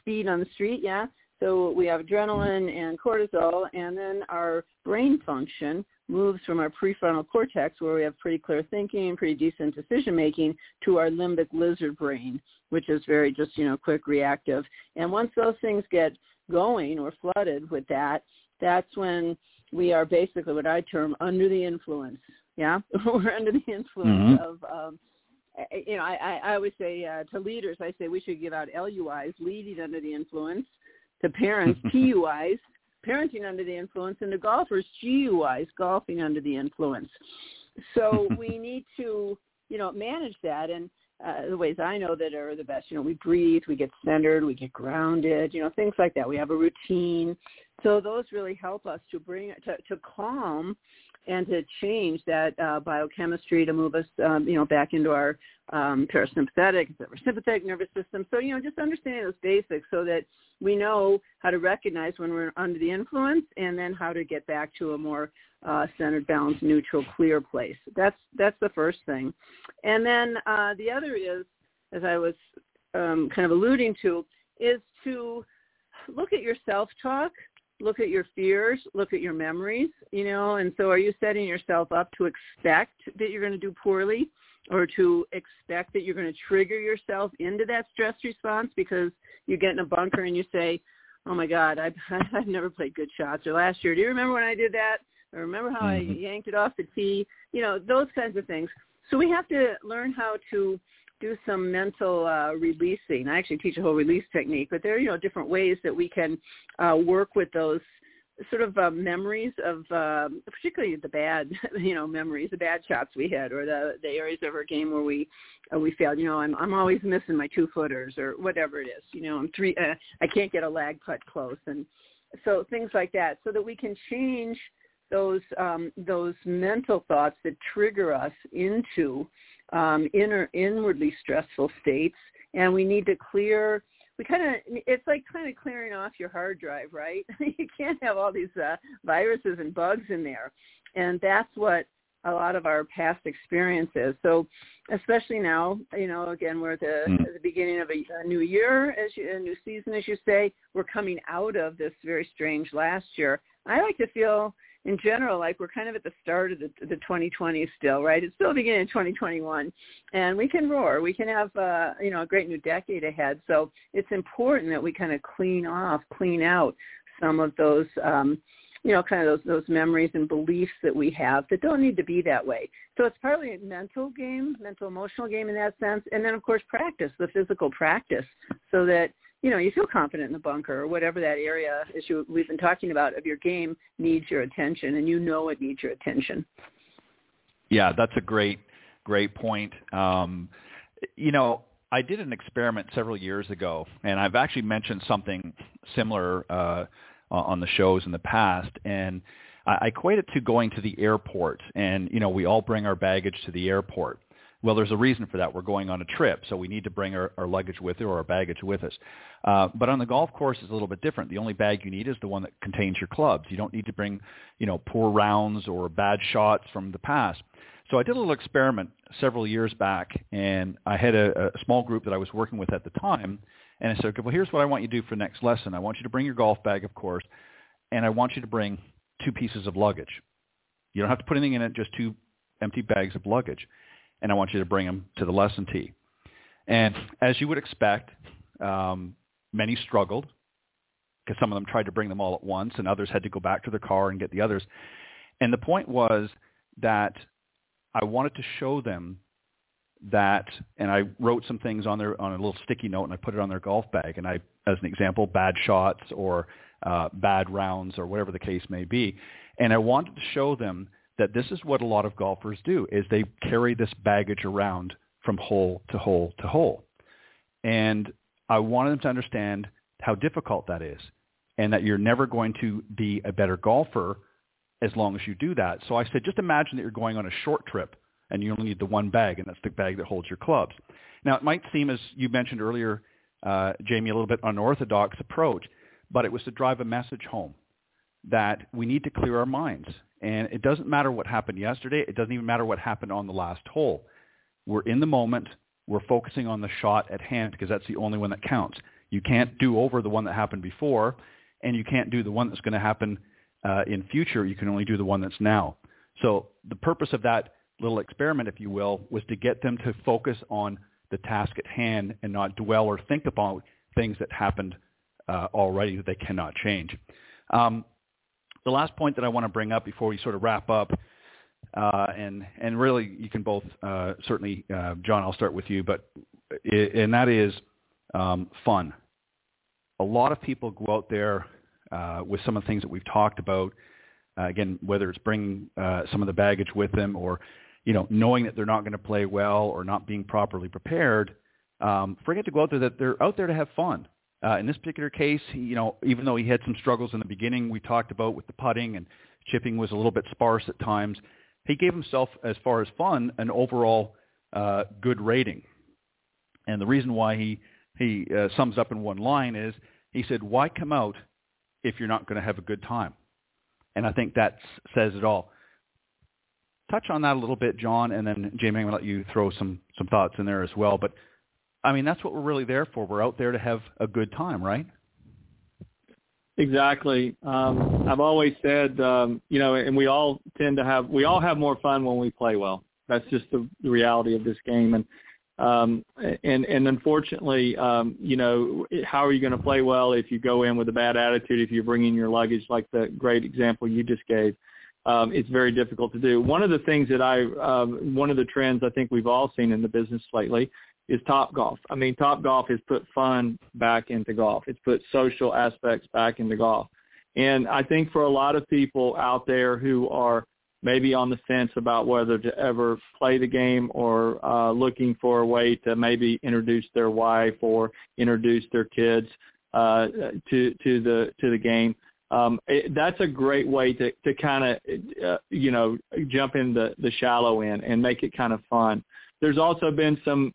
speed on the street, yeah. So we have adrenaline and cortisol, and then our brain function, moves from our prefrontal cortex, where we have pretty clear thinking, pretty decent decision making, to our limbic lizard brain, which is very just you know quick reactive. And once those things get going or flooded with that, that's when we are basically what I term under the influence. Yeah, we're under the influence mm-hmm. of. Um, you know, I, I always say uh, to leaders, I say we should give out LUIs, leading under the influence, to parents, PUIs, parenting under the influence, and the golfers, GUIs, golfing under the influence. So we need to, you know, manage that. And uh, the ways I know that are the best, you know, we breathe, we get centered, we get grounded, you know, things like that. We have a routine. So those really help us to bring to, to calm and to change that uh, biochemistry to move us, um, you know, back into our um, parasympathetic, sympathetic nervous system. So, you know, just understanding those basics so that we know how to recognize when we're under the influence and then how to get back to a more uh, centered, balanced, neutral, clear place. That's that's the first thing. And then uh, the other is, as I was um, kind of alluding to, is to look at your self-talk look at your fears, look at your memories, you know, and so are you setting yourself up to expect that you're going to do poorly or to expect that you're going to trigger yourself into that stress response because you get in a bunker and you say, oh my God, I've, I've never played good shots or last year. Do you remember when I did that? Or remember how mm-hmm. I yanked it off the tee? You know, those kinds of things. So we have to learn how to do some mental uh, releasing. I actually teach a whole release technique, but there are you know different ways that we can uh, work with those sort of uh, memories of uh, particularly the bad you know memories, the bad shots we had, or the the areas of our game where we uh, we failed. You know, I'm I'm always missing my two footers or whatever it is. You know, I'm three. Uh, I can't get a lag putt close, and so things like that, so that we can change those um, those mental thoughts that trigger us into um, inner inwardly stressful states, and we need to clear. We kind of it's like kind of clearing off your hard drive, right? you can't have all these uh, viruses and bugs in there, and that's what a lot of our past experiences. So, especially now, you know, again, we're at the, mm. at the beginning of a, a new year, as you, a new season, as you say. We're coming out of this very strange last year. I like to feel in general, like we're kind of at the start of the, the 2020 still, right? It's still beginning of 2021, and we can roar. We can have, uh, you know, a great new decade ahead. So it's important that we kind of clean off, clean out some of those, um, you know, kind of those those memories and beliefs that we have that don't need to be that way. So it's partly a mental game, mental emotional game in that sense, and then of course practice, the physical practice, so that you know, you feel confident in the bunker or whatever that area issue we've been talking about of your game needs your attention and you know it needs your attention. Yeah, that's a great, great point. Um, you know, I did an experiment several years ago, and I've actually mentioned something similar uh, on the shows in the past, and I equate it to going to the airport. And you know, we all bring our baggage to the airport. Well, there's a reason for that. We're going on a trip, so we need to bring our, our luggage with us or our baggage with us. Uh, but on the golf course, it's a little bit different. The only bag you need is the one that contains your clubs. You don't need to bring, you know, poor rounds or bad shots from the past. So I did a little experiment several years back, and I had a, a small group that I was working with at the time, and I said, okay, well, here's what I want you to do for next lesson. I want you to bring your golf bag, of course, and I want you to bring two pieces of luggage. You don't have to put anything in it, just two empty bags of luggage and I want you to bring them to the lesson tee. And as you would expect, um, many struggled because some of them tried to bring them all at once and others had to go back to their car and get the others. And the point was that I wanted to show them that, and I wrote some things on their on a little sticky note and I put it on their golf bag. And I, as an example, bad shots or uh, bad rounds or whatever the case may be. And I wanted to show them that this is what a lot of golfers do is they carry this baggage around from hole to hole to hole. And I wanted them to understand how difficult that is and that you're never going to be a better golfer as long as you do that. So I said, just imagine that you're going on a short trip and you only need the one bag, and that's the bag that holds your clubs. Now, it might seem, as you mentioned earlier, uh, Jamie, a little bit unorthodox approach, but it was to drive a message home that we need to clear our minds. And it doesn't matter what happened yesterday. It doesn't even matter what happened on the last hole. We're in the moment. We're focusing on the shot at hand because that's the only one that counts. You can't do over the one that happened before, and you can't do the one that's going to happen uh, in future. You can only do the one that's now. So the purpose of that little experiment, if you will, was to get them to focus on the task at hand and not dwell or think about things that happened uh, already that they cannot change. Um, the last point that I want to bring up before we sort of wrap up, uh, and and really you can both uh, certainly, uh, Jon, I'll start with you, but and that is um, fun. A lot of people go out there uh, with some of the things that we've talked about. Uh, again, whether it's bringing uh, some of the baggage with them, or you know, knowing that they're not going to play well, or not being properly prepared. Um, forget to go out there that they're out there to have fun. Uh, in this particular case, he, you know, even though he had some struggles in the beginning, we talked about with the putting and Chipping was a little bit sparse at times. He gave himself, as far as fun, an overall uh, good rating. And the reason why he he uh, sums up in one line is he said, "Why come out if you're not going to have a good time?" And I think that says it all. Touch on that a little bit, Jon, and then Jamie, I'm going to let you throw some some thoughts in there as well. But I mean, that's what we're really there for. We're out there to have a good time, right? Exactly. Um, I've always said, um, you know, and we all tend to have, we all have more fun when we play well. That's just the, the reality of this game. And, um, and, and unfortunately, um, you know, how are you going to play well if you go in with a bad attitude, if you're bringing your luggage, like the great example you just gave? Um, it's very difficult to do. One of the things that I, um, one of the trends I think we've all seen in the business lately is Topgolf. I mean, Topgolf has put fun back into golf. It's put social aspects back into golf. And I think for a lot of people out there who are maybe on the fence about whether to ever play the game or uh, looking for a way to maybe introduce their wife or introduce their kids uh, to to the to the game. Um, it, that's a great way to to kind of uh, you know jump in the the shallow end and make it kind of fun there's also been some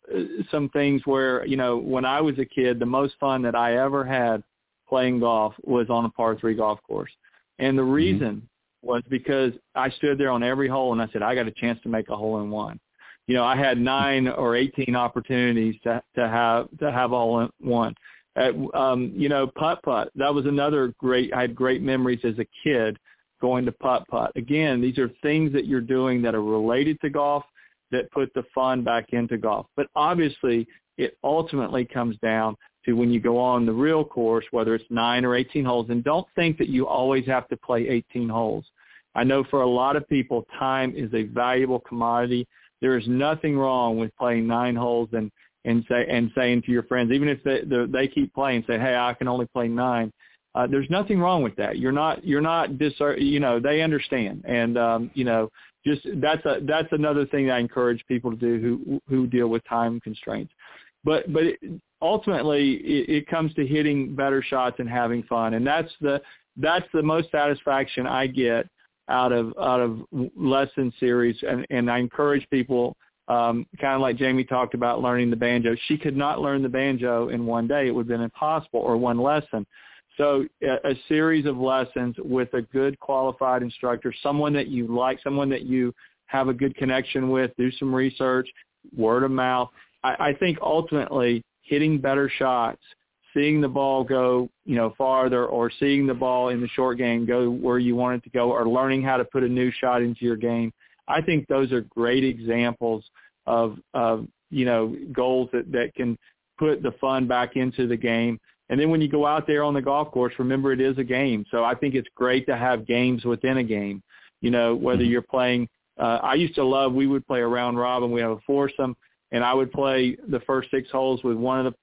some things where you know when I was a kid, the most fun that I ever had playing golf was on a par three golf course, and the mm-hmm. reason mm-hmm. was because I stood there on every hole and I said I got a chance to make a hole in one. You know, I had nine or eighteen opportunities to to have to have all in one. At, um, you know, putt putt. That was another great. I had great memories as a kid going to putt putt. Again, these are things that you're doing that are related to golf that put the fun back into golf. But obviously, it ultimately comes down to when you go on the real course, whether it's nine or 18 holes, and don't think that you always have to play 18 holes. I know for a lot of people, time is a valuable commodity. There is nothing wrong with playing nine holes and and say and saying to your friends, even if they they keep playing, say, hey, I can only play nine. Uh, there's nothing wrong with that. You're not you're not dis you know they understand and um, you know just that's a that's another thing I encourage people to do who who deal with time constraints. But but it, ultimately it, it comes to hitting better shots and having fun, and that's the that's the most satisfaction I get out of out of lesson series, and and I encourage people. Um, kind of like Jamie talked about learning the banjo. She could not learn the banjo in one day. It would have been impossible, or one lesson. So a, a series of lessons with a good qualified instructor, someone that you like, someone that you have a good connection with, do some research, word of mouth. I, I think ultimately hitting better shots, seeing the ball go, you know, farther or seeing the ball in the short game go where you want it to go or learning how to put a new shot into your game. I think those are great examples of, of you know, goals that, that can put the fun back into the game. And then when you go out there on the golf course, remember it is a game. So I think it's great to have games within a game. You know, whether mm-hmm. you're playing, uh, I used to love, we would play a round robin. We have a foursome and I would play the first six holes with one of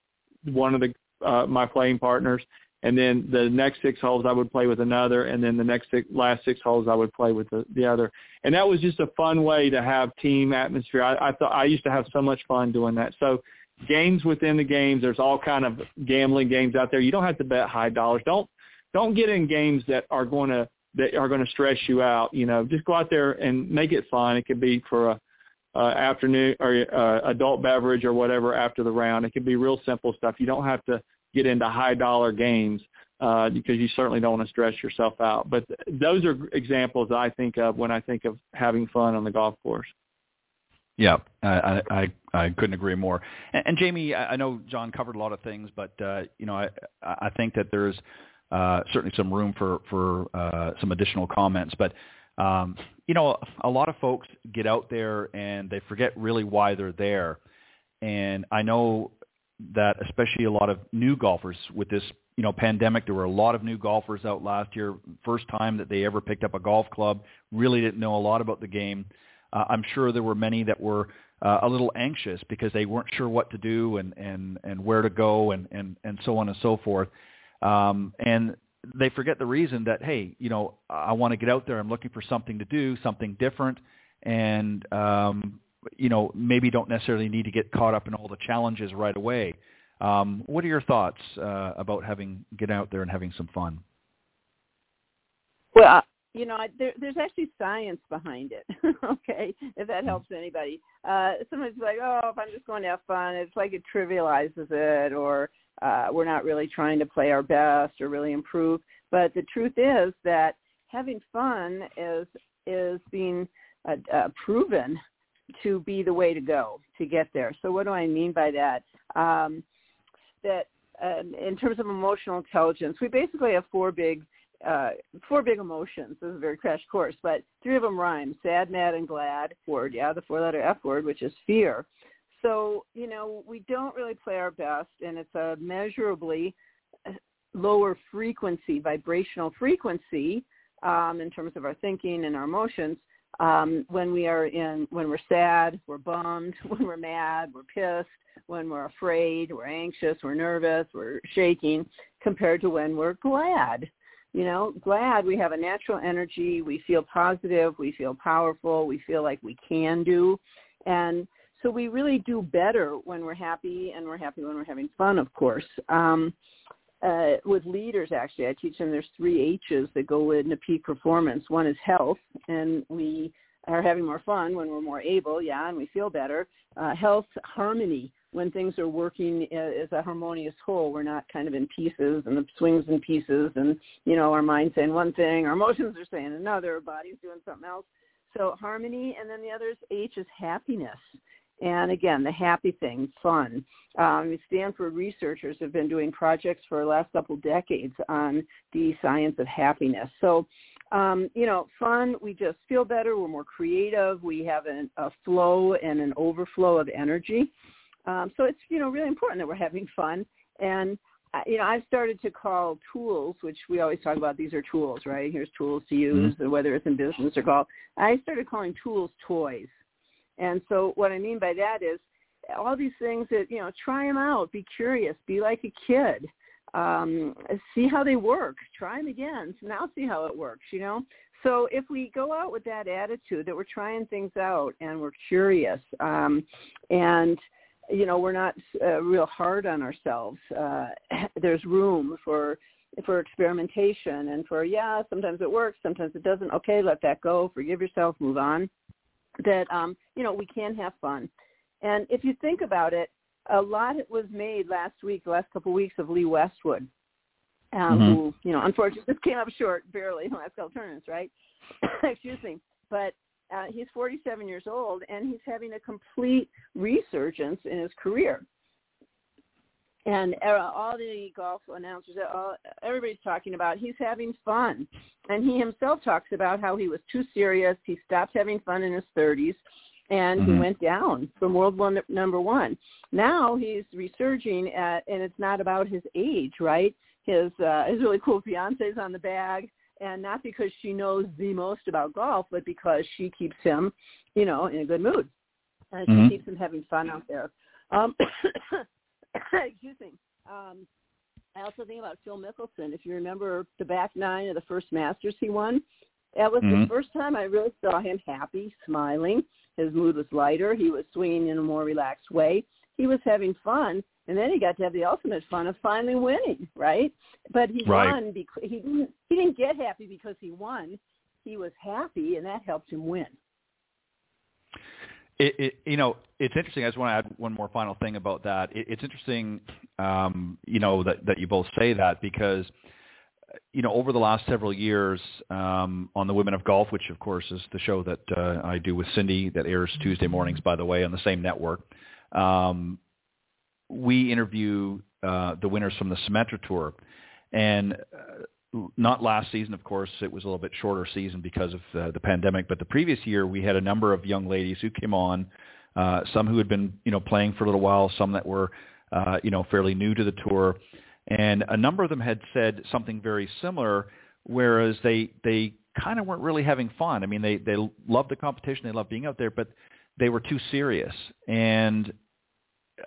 the, one of the, uh, my playing partners. And then the next six holes I would play with another, and then the next six, last six holes I would play with the, the other. And that was just a fun way to have team atmosphere. I, I thought I used to have so much fun doing that. So games within the games. There's all kind of gambling games out there. You don't have to bet high dollars. Don't don't get in games that are going to that are going to stress you out. You know, just go out there and make it fun. It could be for a uh, afternoon or uh, adult beverage or whatever after the round. It could be real simple stuff. You don't have to get into high dollar games uh, because you certainly don't want to stress yourself out. But th- those are examples I think of when I think of having fun on the golf course. Yeah, I, I I couldn't agree more. And, and Jamie, I know Jon covered a lot of things, but uh, you know, I I think that there's uh, certainly some room for for uh, some additional comments. But um, you know, a lot of folks get out there and they forget really why they're there. And I know that especially a lot of new golfers with this you know pandemic, there were a lot of new golfers out last year, first time that they ever picked up a golf club, really didn't know a lot about the game uh, I'm sure there were many that were uh, a little anxious because they weren't sure what to do and and and where to go and and and so on and so forth. Um, and they forget the reason that hey, you know, I want to get out there. I'm looking for something to do, something different, and um, you know, maybe don't necessarily need to get caught up in all the challenges right away. Um, what are your thoughts uh, about having get out there and having some fun? Well, you know, there, there's actually science behind it. okay, if that helps anybody. Uh, sometimes it's like, oh, if I'm just going to have fun, it's like it trivializes it, or uh, we're not really trying to play our best or really improve. But the truth is that having fun is is being uh, uh, proven to be the way to go to get there. So what do I mean by that? Um, that um, in terms of emotional intelligence, we basically have four big uh, four big emotions. This is a very crash course, but three of them rhyme: sad, mad, and glad. Word, yeah, the four-letter F word, which is fear. So you know we don't really play our best, and it's a measurably uh, lower frequency, vibrational frequency um, in terms of our thinking and our emotions. Um, when we are in, when we're sad, we're bummed. When we're mad, we're pissed. When we're afraid, we're anxious, we're nervous, we're shaking. Compared to when we're glad, you know, glad we have a natural energy. We feel positive. We feel powerful. We feel like we can do, and so we really do better when we're happy, and we're happy when we're having fun, of course. Um, uh, with leaders actually i teach them there's three h's that go into peak performance one is health and we are having more fun when we're more able yeah and we feel better uh, health harmony when things are working as a harmonious whole we're not kind of in pieces and the swings and pieces and you know our mind's saying one thing our emotions are saying another our body's doing something else so harmony and then the other is h is happiness and again, the happy thing, fun. Um, Stanford researchers have been doing projects for the last couple decades on the science of happiness. So, um, you know, fun, we just feel better, we're more creative, we have an, a flow and an overflow of energy. Um, so it's, you know, really important that we're having fun. And, uh, you know, I've started to call tools, which we always talk about, these are tools, right? Here's tools to use, mm-hmm. whether it's in business or golf. I started calling tools toys and so what I mean by that is all these things that, you know, try them out, be curious, be like a kid, um, see how they work, try them again, so now see how it works, you know. So if we go out with that attitude that we're trying things out and we're curious um, and, you know, we're not uh, real hard on ourselves, uh, there's room for for experimentation and for yeah sometimes it works sometimes it doesn't okay let that go forgive yourself move on that um, you know we can have fun. And if you think about it, a lot was made last week, the last couple of weeks of Lee Westwood, um, mm-hmm. who you know unfortunately just came up short barely in the last couple tournaments, right? Excuse me, but uh, he's 47 years old and he's having a complete resurgence in his career and all the golf announcers, all, everybody's talking about he's having fun, and he himself talks about how he was too serious. He stopped having fun in his 30s, and mm-hmm. he went down from world one number one. Now he's resurging at, and it's not about his age, right? His uh, his really cool fiance's on the bag, and not because she knows the most about golf, but because she keeps him, you know, in a good mood, and mm-hmm. she keeps him having fun out there. Um, excuse me. Um, I also think about Phil Mickelson. If you remember the back nine of the first Masters he won, that was mm-hmm. the first time I really saw him happy, smiling. His mood was lighter. He was swinging in a more relaxed way. He was having fun, and then he got to have the ultimate fun of finally winning, right? But he right. won because he didn't. He didn't get happy because he won. He was happy, and that helped him win. It, it, you know, it's interesting. I just want to add one more final thing about that. It, it's interesting, um, you know, that, that you both say that because, you know, over the last several years um, on the Women of Golf, which of course is the show that uh, I do with Cindy that airs Tuesday mornings, by the way, on the same network, um, we interview uh, the winners from the Symetra Tour. And uh, not last season, of course. It was a little bit shorter season because of uh, the pandemic. But the previous year, we had a number of young ladies who came on. Uh, some who had been, you know, playing for a little while. Some that were, uh, you know, fairly new to the tour, and a number of them had said something very similar. Whereas they they kind of weren't really having fun. I mean, they they loved the competition, they loved being out there, but they were too serious. And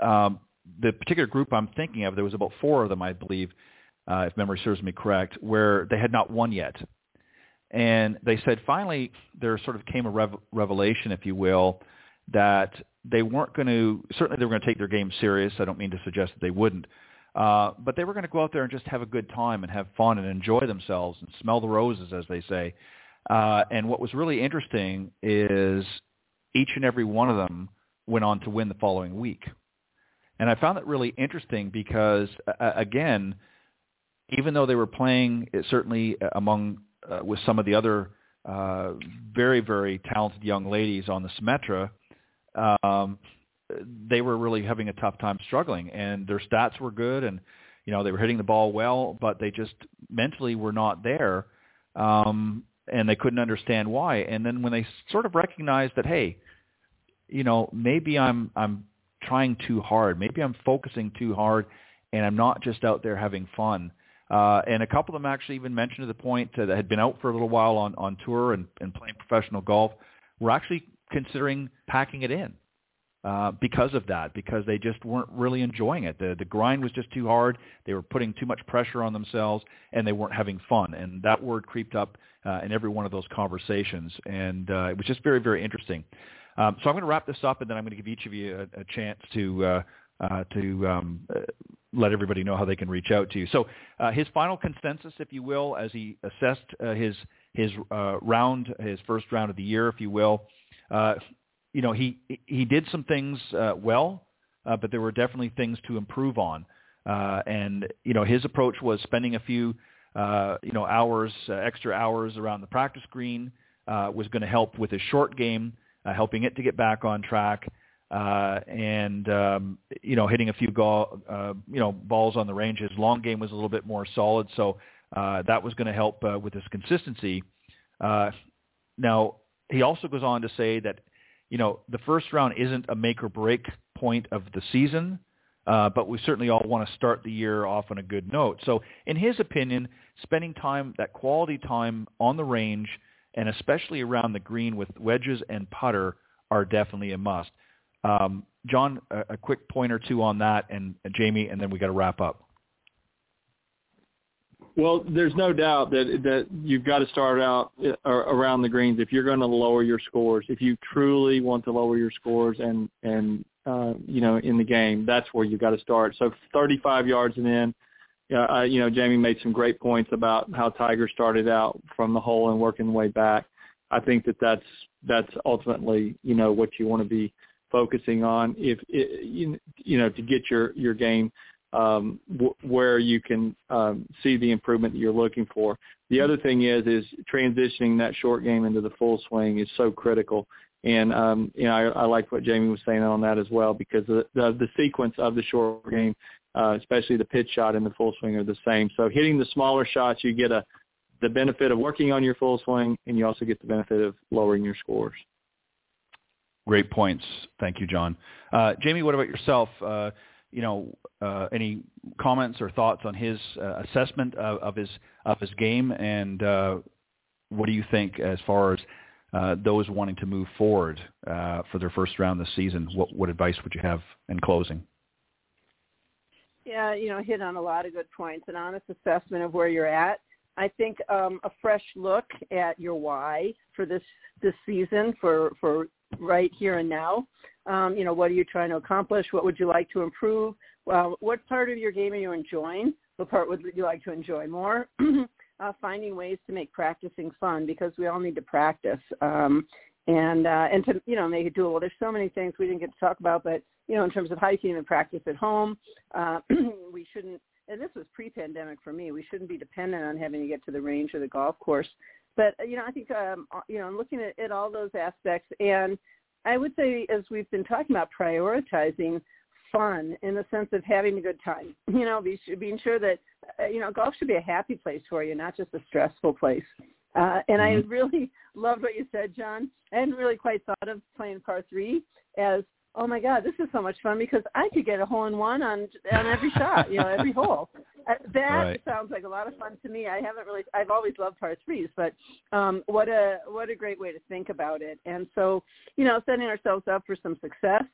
um, the particular group I'm thinking of, there was about four of them, I believe uh, if memory serves me correct, where they had not won yet. And they said finally there sort of came a rev- revelation, if you will, that they weren't going to, certainly they were going to take their game serious. I don't mean to suggest that they wouldn't. Uh, but they were going to go out there and just have a good time and have fun and enjoy themselves and smell the roses, as they say. Uh, and what was really interesting is each and every one of them went on to win the following week. And I found that really interesting because, uh, again, even though they were playing uh, certainly among uh, with some of the other uh, very very talented young ladies on the Symetra, um, they were really having a tough time struggling, and their stats were good, and you know they were hitting the ball well, but they just mentally were not there, um, and they couldn't understand why. And then when they sort of recognized that, hey, you know, maybe I'm I'm trying too hard, maybe I'm focusing too hard, and I'm not just out there having fun. Uh, and a couple of them actually even mentioned to the point that had been out for a little while on, on tour and, and playing professional golf were actually considering packing it in uh, because of that, because they just weren't really enjoying it. The, the grind was just too hard. They were putting too much pressure on themselves, and they weren't having fun. And that word creeped up uh, in every one of those conversations, and uh, it was just very, very interesting. Um, so I'm going to wrap this up, and then I'm going to give each of you a, a chance to uh, uh, to um, uh, let everybody know how they can reach out to you. So uh, his final consensus, if you will, as he assessed uh, his his uh, round, his first round of the year, if you will, you know, he he did some things well, but there were definitely things to improve on. And you know, his approach was spending a few you know hours, extra hours around the practice green was going to help with his short game, uh, helping it to get back on track uh, and um, you know hitting a few go- uh, you know balls on the range. His long game was a little bit more solid, so uh, that was going to help uh, with his consistency. Uh, now he also goes on to say that you know the first round isn't a make or break point of the season. Uh, but we certainly all want to start the year off on a good note. So in his opinion, spending time, that quality time on the range, and especially around the green with wedges and putter are definitely a must. Um, Jon, a, a, quick point or two on that, and, Jamie, and then we got to wrap up. Well, there's no doubt that that you've got to start out uh, around the greens if you're going to lower your scores. If you truly want to lower your scores and and uh, you know in the game, that's where you've got to start. So 35 yards and in. Uh, you know, Jamie made some great points about how Tiger started out from the hole and working the way back. I think that that's that's ultimately you know what you want to be focusing on if you you know to get your your game um, w- where you can um, see the improvement that you're looking for. The other thing is is transitioning that short game into the full swing is so critical. And um, you know, I, I like what Jamie was saying on that as well because the the, the sequence of the short game, uh, especially the pitch shot and the full swing, are the same. So hitting the smaller shots, you get a the benefit of working on your full swing, and you also get the benefit of lowering your scores. Great points. Thank you, Jon. Uh, Jamie, what about yourself? Uh, you know, uh, any comments or thoughts on his uh, assessment of, of, his of his game, and uh, what do you think as far as uh, those wanting to move forward for their first round this season? What, what advice would you have in closing? Yeah, you know, hit on a lot of good points. An honest assessment of where you're at. I think um, a fresh look at your why for this this season for for right here and now. Um, you know, what are you trying to accomplish? What would you like to improve? Well, what part of your game are you enjoying? What part would you like to enjoy more? uh, finding ways to make practicing fun because we all need to practice. Um, and uh, and to you know make it doable. There's so many things we didn't get to talk about, but you know in terms of can even practice at home, uh, we shouldn't. And this was pre-pandemic for me. We shouldn't be dependent on having to get to the range or the golf course but you know, I think um, you know, I'm looking at, at all those aspects, and I would say, as we've been talking about, prioritizing fun in the sense of having a good time. You know, be, being sure that uh, you know golf should be a happy place for you, not just a stressful place. Uh, and mm-hmm. I really loved what you said, Jon. I hadn't really quite thought of playing par three as oh my god, this is so much fun because I could get a hole in one on on every shot, you know, every hole. Uh, that right. sounds like a lot of fun to me. I haven't really, I've always loved par threes, but um, what a what a great way to think about it. And so, you know, setting ourselves up for some success.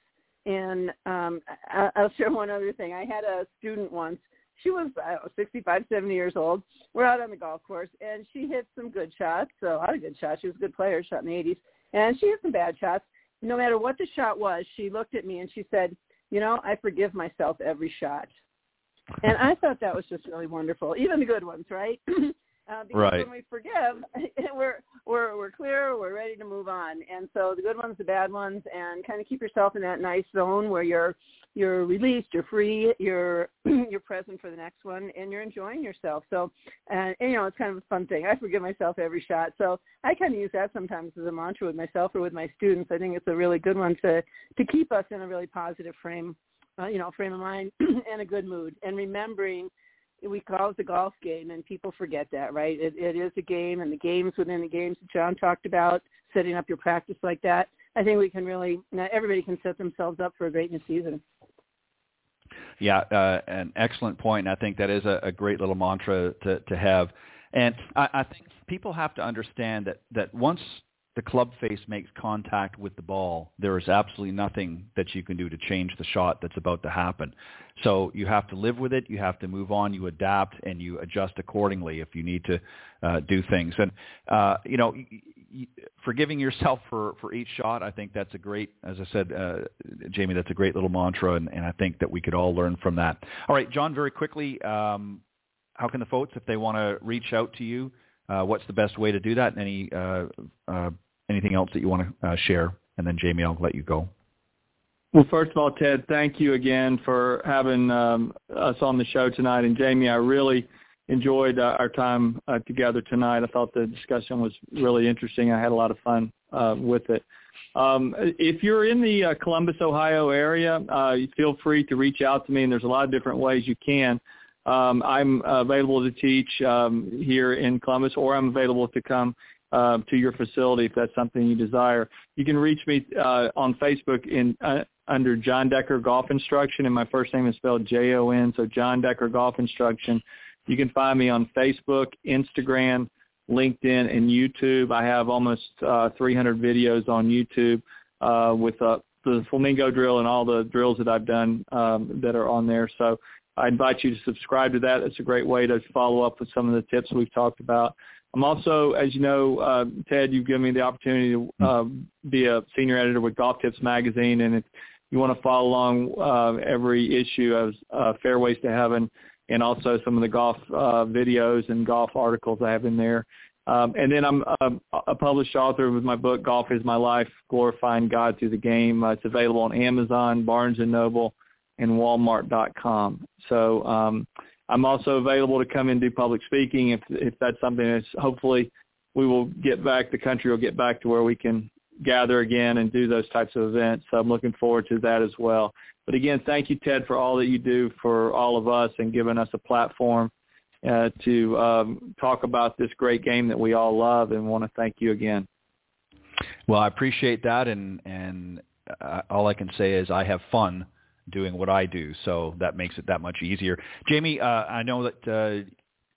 And um, I, I'll share one other thing. I had a student once. She was know, 65, 70 years old. We're out on the golf course, and she hit some good shots. So a lot of good shots. She was a good player, shot in the 80s, and she hit some bad shots no matter what the shot was, she looked at me and she said, you know, I forgive myself every shot. And I thought that was just really wonderful, even the good ones, right? Uh, because right. when we forgive, we're we're we're clear, we're ready to move on. And so the good ones, the bad ones, and kind of keep yourself in that nice zone where you're you're released, you're free, you're you're present for the next one, and you're enjoying yourself. So, and, and you know, it's kind of a fun thing. I forgive myself every shot, so I kind of use that sometimes as a mantra with myself or with my students. I think it's a really good one to to keep us in a really positive frame, uh, you know, frame of mind and a good mood, and remembering we call it the golf game, and people forget that, right? It, it is a game, and the games within the games that Jon talked about, setting up your practice like that. I think we can really, everybody can set themselves up for a great new season. Yeah, uh, an excellent point. I think that is a, a great little mantra to, to have. And I, I think people have to understand that, that once the club face makes contact with the ball, there is absolutely nothing that you can do to change the shot that's about to happen. So you have to live with it. You have to move on. You adapt and you adjust accordingly if you need to uh, do things. And uh, you know, forgiving yourself for for each shot, I think that's a great, as I said, uh, Jamie, that's a great little mantra, and, and I think that we could all learn from that. All right, Jon, very quickly, um, how can the folks, if they want to reach out to you, uh, what's the best way to do that? Any uh, uh, anything else that you want to uh, share? And then Jamie, I'll let you go. Well, first of all, Ted, thank you again for having um, us on the show tonight. And Jamie, I really enjoyed uh, our time uh, together tonight. I thought the discussion was really interesting. I had a lot of fun uh, with it. Um, if you're in the uh, Columbus, Ohio area, uh, feel free to reach out to me, and there's a lot of different ways you can. Um, I'm available to teach um, here in Columbus, or I'm available to come uh, to your facility if that's something you desire. You can reach me uh, on Facebook in uh, under Jon Decker Golf Instruction, and my first name is spelled J-O-N, so Jon Decker Golf Instruction. You can find me on Facebook, Instagram, LinkedIn, and YouTube. I have almost uh, 300 videos on YouTube uh, with uh, the flamingo drill and all the drills that I've done um, that are on there. So I invite you to subscribe to that. It's a great way to follow up with some of the tips we've talked about. I'm also, as you know, uh, Ted, you've given me the opportunity to uh, be a senior editor with Golf Tips Magazine, and if you want to follow along uh, every issue of uh, Fairways to Heaven, and also some of the golf uh, videos and golf articles I have in there. Um, and then I'm a, a published author with my book, Golf is My Life, Glorifying God Through the Game. Uh, it's available on Amazon, Barnes & Noble, and Walmart.com. So um, I'm also available to come and do public speaking if, if that's something that's hopefully we will get back, the country will get back to where we can gather again and do those types of events. So I'm looking forward to that as well. But again, thank you, Ted, for all that you do for all of us and giving us a platform uh, to um, talk about this great game that we all love and want to thank you again. Well, I appreciate that, and and uh, all I can say is I have fun doing what I do, so that makes it that much easier. Jamie, uh, I know that uh,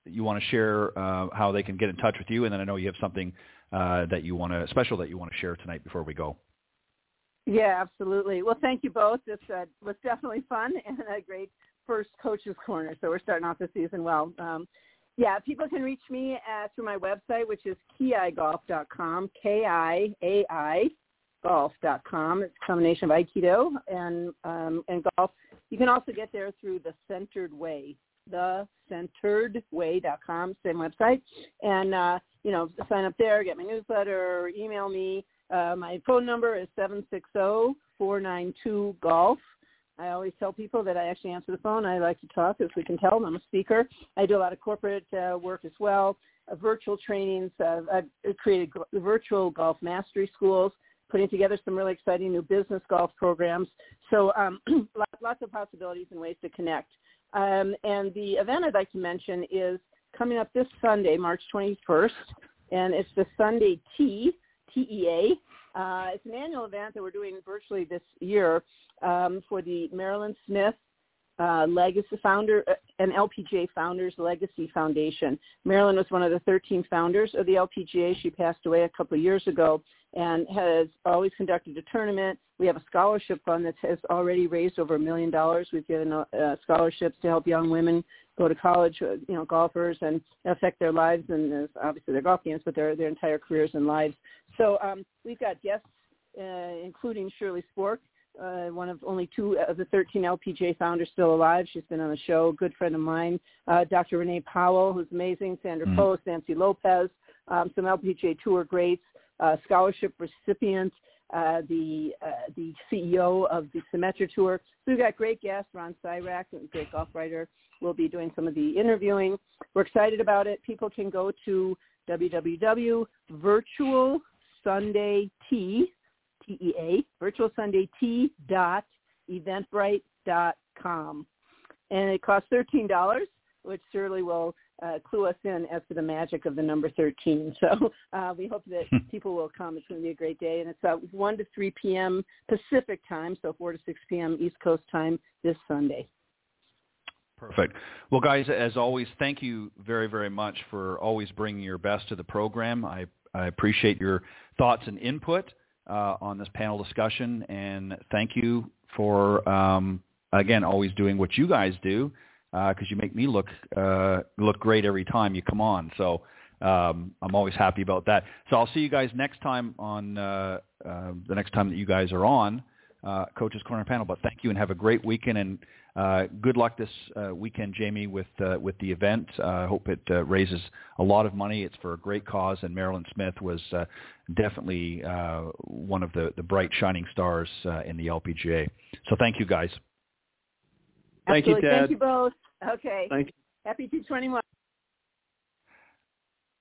you want to share uh, how they can get in touch with you, and then I know you have something uh, that you want to special that you want to share tonight before we go. Yeah, absolutely. Well, thank you both. This uh, was definitely fun and a great first coach's corner. So we're starting off the season well. Um, yeah, people can reach me at, through my website, which is kiaigolf.com, K-I-A-I golf.com. It's a combination of Aikido and um, and golf. You can also get there through the Centered Way, the centeredway.com, same website. And, uh, you know, sign up there, get my newsletter, email me. Uh, my phone number is 760-492-GOLF. I always tell people that I actually answer the phone. I like to talk, as we can tell. I'm a speaker. I do a lot of corporate uh, work as well, uh, virtual trainings. Uh, I've created virtual golf mastery schools, putting together some really exciting new business golf programs. So um, lots of possibilities and ways to connect. Um, and the event I'd like to mention is coming up this Sunday, March 21st, and it's the Sunday Tea, TEA. Uh, it's an annual event that we're doing virtually this year um, for the Marilyn Smith uh, Legacy Founder uh, and LPGA Founders Legacy Foundation. Marilyn was one of the 13 founders of the LPGA. She passed away a couple of years ago and has always conducted a tournament. We have a scholarship fund that has already raised over a million dollars. We've given uh, scholarships to help young women go to college, uh, you know, golfers and affect their lives and uh, obviously their golf games, but their their entire careers and lives. So um, we've got guests, uh, including Shirley Spork, uh, one of only two of the 13 LPGA founders still alive. She's been on the show. Good friend of mine, uh, Dr. Renee Powell, who's amazing. Sandra mm. Post, Nancy Lopez, um, some LPGA Tour greats, uh, scholarship recipient, uh, the uh, the CEO of the Symetra Tour. So we've got great guests. Ron Sirak, a great golf writer, will be doing some of the interviewing. We're excited about it. People can go to www.virtualsundayt. And it costs $13, which surely will uh, clue us in as to the magic of the number 13. So uh, we hope that people will come. It's going to be a great day. And it's uh, 1 to 3 p.m. Pacific time, so 4 to 6 p.m. East Coast time this Sunday. Perfect. Well, guys, as always, thank you very, very much for always bringing your best to the program. I, I appreciate your thoughts and input uh, on this panel discussion, and thank you for, um, again, always doing what you guys do because uh, you make me look uh, look great every time you come on. So um, I'm always happy about that. So I'll see you guys next time on uh, uh, the next time that you guys are on uh, Coach's Corner panel. But thank you and have a great weekend and uh, good luck this uh, weekend, Jamie, with uh, with the event. I uh, hope it uh, raises a lot of money. It's for a great cause, and Marilyn Smith was uh, definitely uh, one of the, the bright shining stars uh, in the LPGA. So thank you, guys. Thank Absolutely. you, Ted. Thank you both. Okay. Thank you. Happy 221.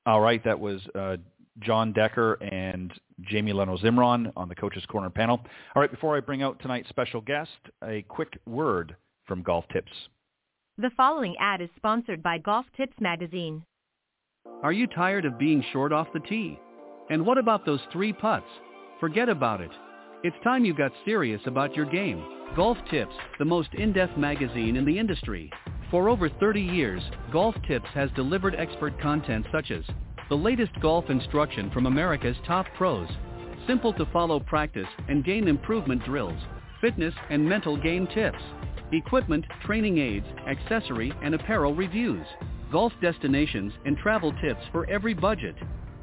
All right, that was uh, Jon Decker and Jamie Leno Zimron on the Coaches Corner panel. All right, before I bring out tonight's special guest, a quick word from Golf Tips. The following ad is sponsored by Golf Tips Magazine. Are you tired of being short off the tee? And what about those three putts? Forget about it. It's time you got serious about your game. Golf Tips, the most in-depth magazine in the industry. For over 30 years, Golf Tips has delivered expert content such as the latest golf instruction from America's top pros, simple to follow practice and game improvement drills, fitness and mental game tips, equipment, training aids, accessory and apparel reviews, golf destinations and travel tips for every budget,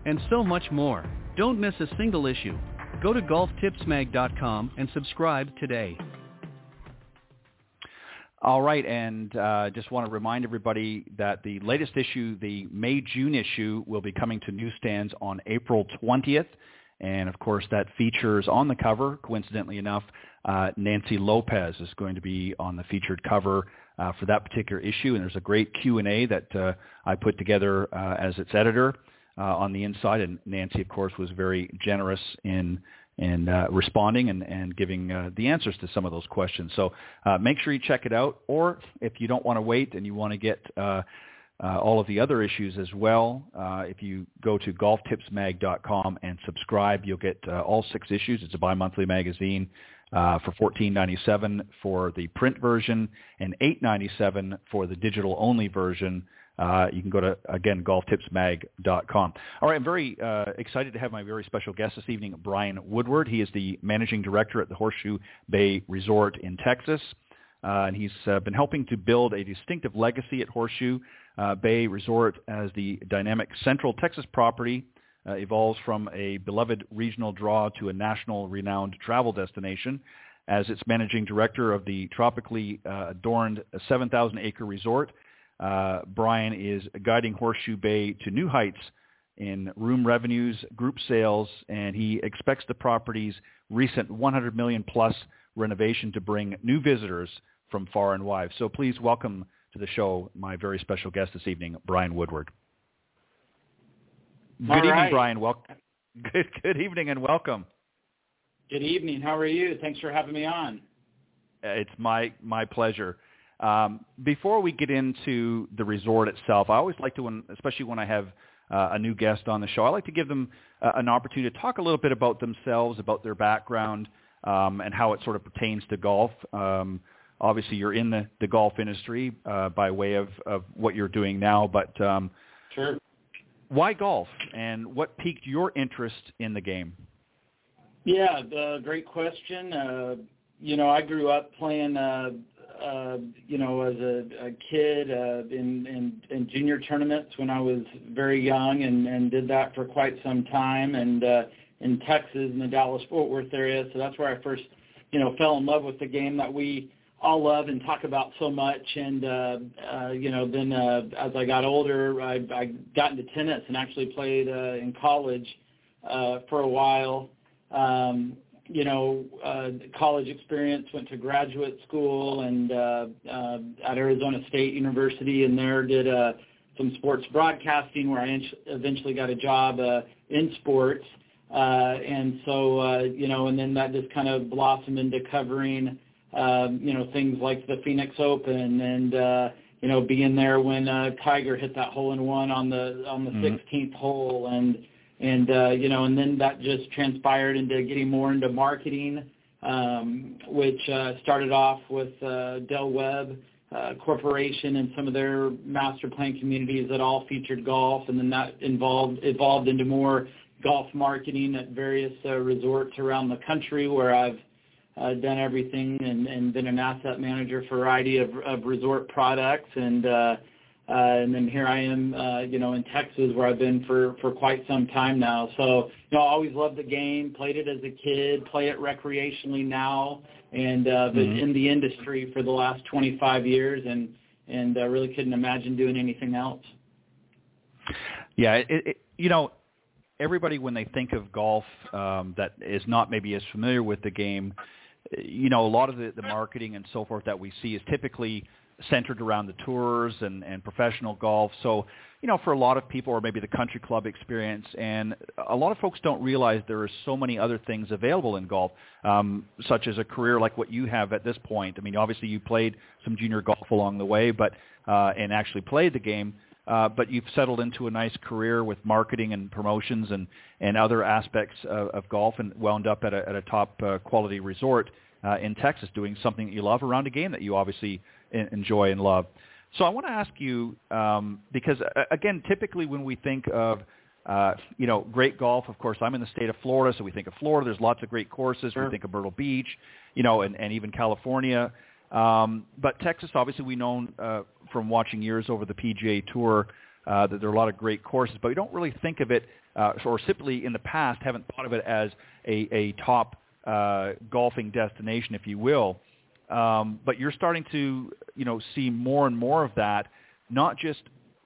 and so much more. Don't miss a single issue. Go to golftipsmag.com and subscribe today. All right, and uh, just want to remind everybody that the latest issue, the May-June issue, will be coming to newsstands on April 20th. And of course, that features on the cover, coincidentally enough, uh, Nancy Lopez is going to be on the featured cover uh, for that particular issue. And there's a great Q&A that uh, I put together uh, as its editor uh, on the inside. And Nancy, of course, was very generous in in uh, responding and, and giving uh, the answers to some of those questions. So uh, make sure you check it out. Or if you don't want to wait and you want to get uh, uh, all of the other issues as well, if you go to golftipsmag.com and subscribe, you'll get all six issues. It's a bi-monthly magazine uh, for $14.97 for the print version and $8.97 for the digital-only version uh, you can go to, again, golftipsmag.com. All right, I'm very uh, excited to have my very special guest this evening, Brian Woodward. He is the managing director at the Horseshoe Bay Resort in Texas. Uh, and he's uh, been helping to build a distinctive legacy at Horseshoe uh, Bay Resort as the dynamic Central Texas property uh, evolves from a beloved regional draw to a national renowned travel destination. As its managing director of the tropically adorned 7,000-acre resort, uh, Brian is guiding Horseshoe Bay to new heights in room revenues, group sales, and he expects the property's recent 100 million plus renovation to bring new visitors from far and wide. So please welcome to the show my very special guest this evening, Brian Woodward. Good All evening, right. Brian. Welcome. Good, good evening and welcome. Good evening. How are you? Thanks for having me on. It's my my pleasure. Um, before we get into the resort itself, I always like to, when, especially when I have uh, a new guest on the show, I like to give them uh, an opportunity to talk a little bit about themselves, about their background, um, and how it sort of pertains to golf. Um, obviously, you're in the, the golf industry uh, by way of, of what you're doing now, but um, sure. why golf, and what piqued your interest in the game? Yeah, the, great question. Uh, you know, I grew up playing uh, you know, as a, a kid uh, in, in in junior tournaments when I was very young, and and did that for quite some time, and uh, in Texas in the Dallas Fort Worth area. So that's where I first you know, fell in love with the game that we all love and talk about so much. And uh, uh, you know, then uh, as I got older, I, I got into tennis and actually played uh, in college uh, for a while. Um, you know, uh, college experience, went to graduate school and uh, uh, at Arizona State University, and there did uh, some sports broadcasting, where I eventually got a job uh, in sports. Uh, and so, uh, you know, and then that just kind of blossomed into covering um, you know, things like the Phoenix Open and, uh, you know, being there when uh, Tiger hit that hole in one on the on the mm-hmm. 16th hole and and uh, you know, and then that just transpired into getting more into marketing, um, which uh, started off with uh, Del Webb Corporation and some of their master plan communities that all featured golf, and then that involved evolved into more golf marketing at various resorts around the country where I've uh, done everything and, and been an asset manager for a variety of, of resort products. And uh, uh, and then here I am, uh, you know, in Texas where I've been for for quite some time now. So you know, I always loved the game, played it as a kid, play it recreationally now, and uh, been mm-hmm. in the industry for the last 25 years, and and uh, really couldn't imagine doing anything else. Yeah, it, it, you know, everybody when they think of golf um, that is not maybe as familiar with the game, you know, a lot of the, the marketing and so forth that we see is typically centered around the tours and, and professional golf. So, you know, for a lot of people, or maybe the country club experience, and a lot of folks don't realize there are so many other things available in golf, um, such as a career like what you have at this point. I mean, obviously you played some junior golf along the way, but uh, and actually played the game. Uh, but you've settled into a nice career with marketing and promotions and, and other aspects of, of golf and wound up at a, at a top uh, quality resort uh, in Texas doing something that you love around a game that you obviously enjoy and love. So I want to ask you, um, because uh, again, typically when we think of uh, you know, great golf. Of course, I'm in the state of Florida, so we think of Florida. There's lots of great courses. Sure. We think of Myrtle Beach, you know, and, and even California. Um, but Texas, obviously, we know uh, from watching years over the PGA Tour uh, that there are a lot of great courses, but we don't really think of it, uh, or simply in the past haven't thought of it as a, a top uh, golfing destination, if you will. Um, but you're starting to, you know, see more and more of that, not just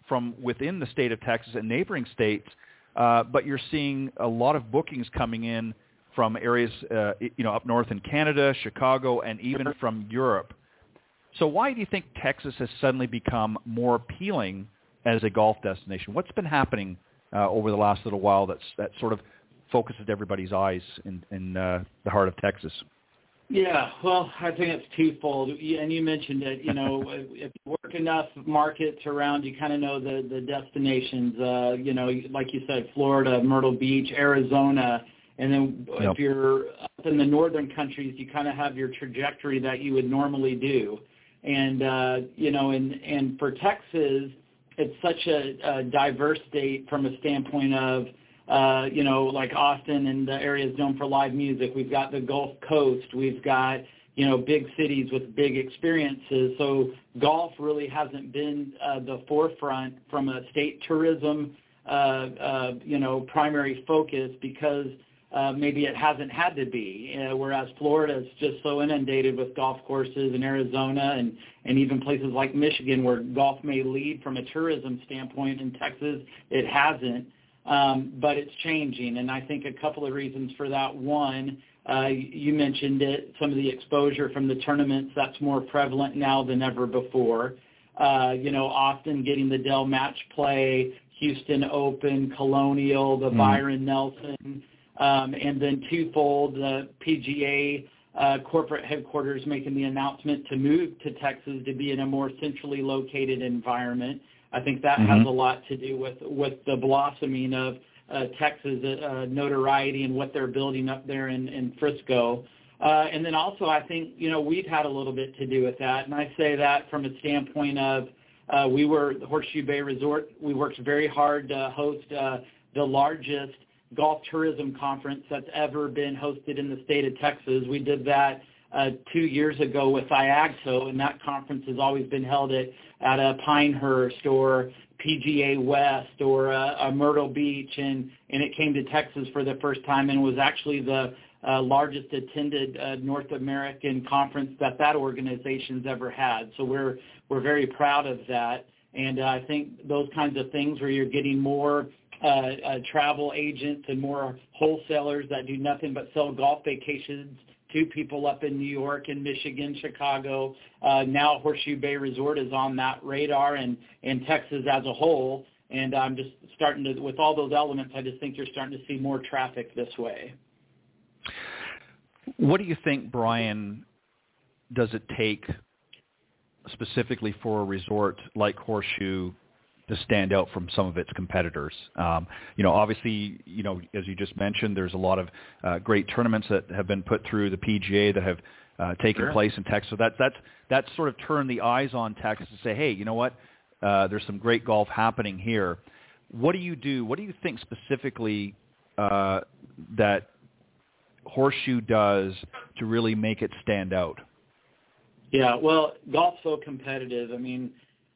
from within the state of Texas and neighboring states, uh, but you're seeing a lot of bookings coming in from areas, uh, you know, up north in Canada, Chicago, and even from Europe. So why do you think Texas has suddenly become more appealing as a golf destination? What's been happening uh, over the last little while that's that sort of focuses everybody's eyes in, in uh, the heart of Texas? Yeah, well, I think it's twofold. And you mentioned it. You know, if you work enough markets around, you kind of know the the destinations. Uh, you know, like you said, Florida, Myrtle Beach, Arizona, and then yep. if you're up in the northern countries, you kind of have your trajectory that you would normally do. And uh, you know, and and for Texas, it's such a, a diverse state from a standpoint of uh, you know, like Austin and the areas known for live music. We've got the Gulf Coast. We've got, you know, big cities with big experiences. So golf really hasn't been uh, the forefront from a state tourism, uh, uh, you know, primary focus because uh, maybe it hasn't had to be. Uh, whereas Florida is just so inundated with golf courses in Arizona and, and even places like Michigan where golf may lead from a tourism standpoint. In Texas, it hasn't. Um, but it's changing, and I think a couple of reasons for that. One, uh, you mentioned it, some of the exposure from the tournaments, that's more prevalent now than ever before. Uh, you know, often getting the Dell Match Play, Houston Open, Colonial, the mm. Byron Nelson, um, and then twofold, the PGA uh, corporate headquarters making the announcement to move to Texas to be in a more centrally located environment. I think that mm-hmm. has a lot to do with with the blossoming of uh, Texas uh, notoriety and what they're building up there in, in Frisco. Uh, and then also, I think you know we've had a little bit to do with that, and I say that from a standpoint of uh, we were the Horseshoe Bay Resort. We worked very hard to host uh, the largest golf tourism conference that's ever been hosted in the state of Texas. We did that uh, two years ago with IAGTO, and that conference has always been held at, at a Pinehurst or PGA West or a, a Myrtle Beach, and, and it came to Texas for the first time and was actually the uh, largest attended uh, North American conference that that organization's ever had. So we're we're very proud of that. And uh, I think those kinds of things where you're getting more uh, uh, travel agents and more wholesalers that do nothing but sell golf vacations to people up in New York and Michigan, Chicago. Uh, now Horseshoe Bay Resort is on that radar and, and Texas as a whole. And I'm just starting to, with all those elements, I just think you're starting to see more traffic this way. What do you think, Brian, does it take specifically for a resort like Horseshoe to stand out from some of its competitors. Um, you know, obviously, you know, as you just mentioned, there's a lot of uh, great tournaments that have been put through the PGA that have uh, taken sure. place in Texas. So that, that's that's sort of turned the eyes on Texas to say, hey, you know what? Uh, there's some great golf happening here. What do you do? What do you think specifically uh, that Horseshoe does to really make it stand out? Yeah, well, golf's so competitive. I mean,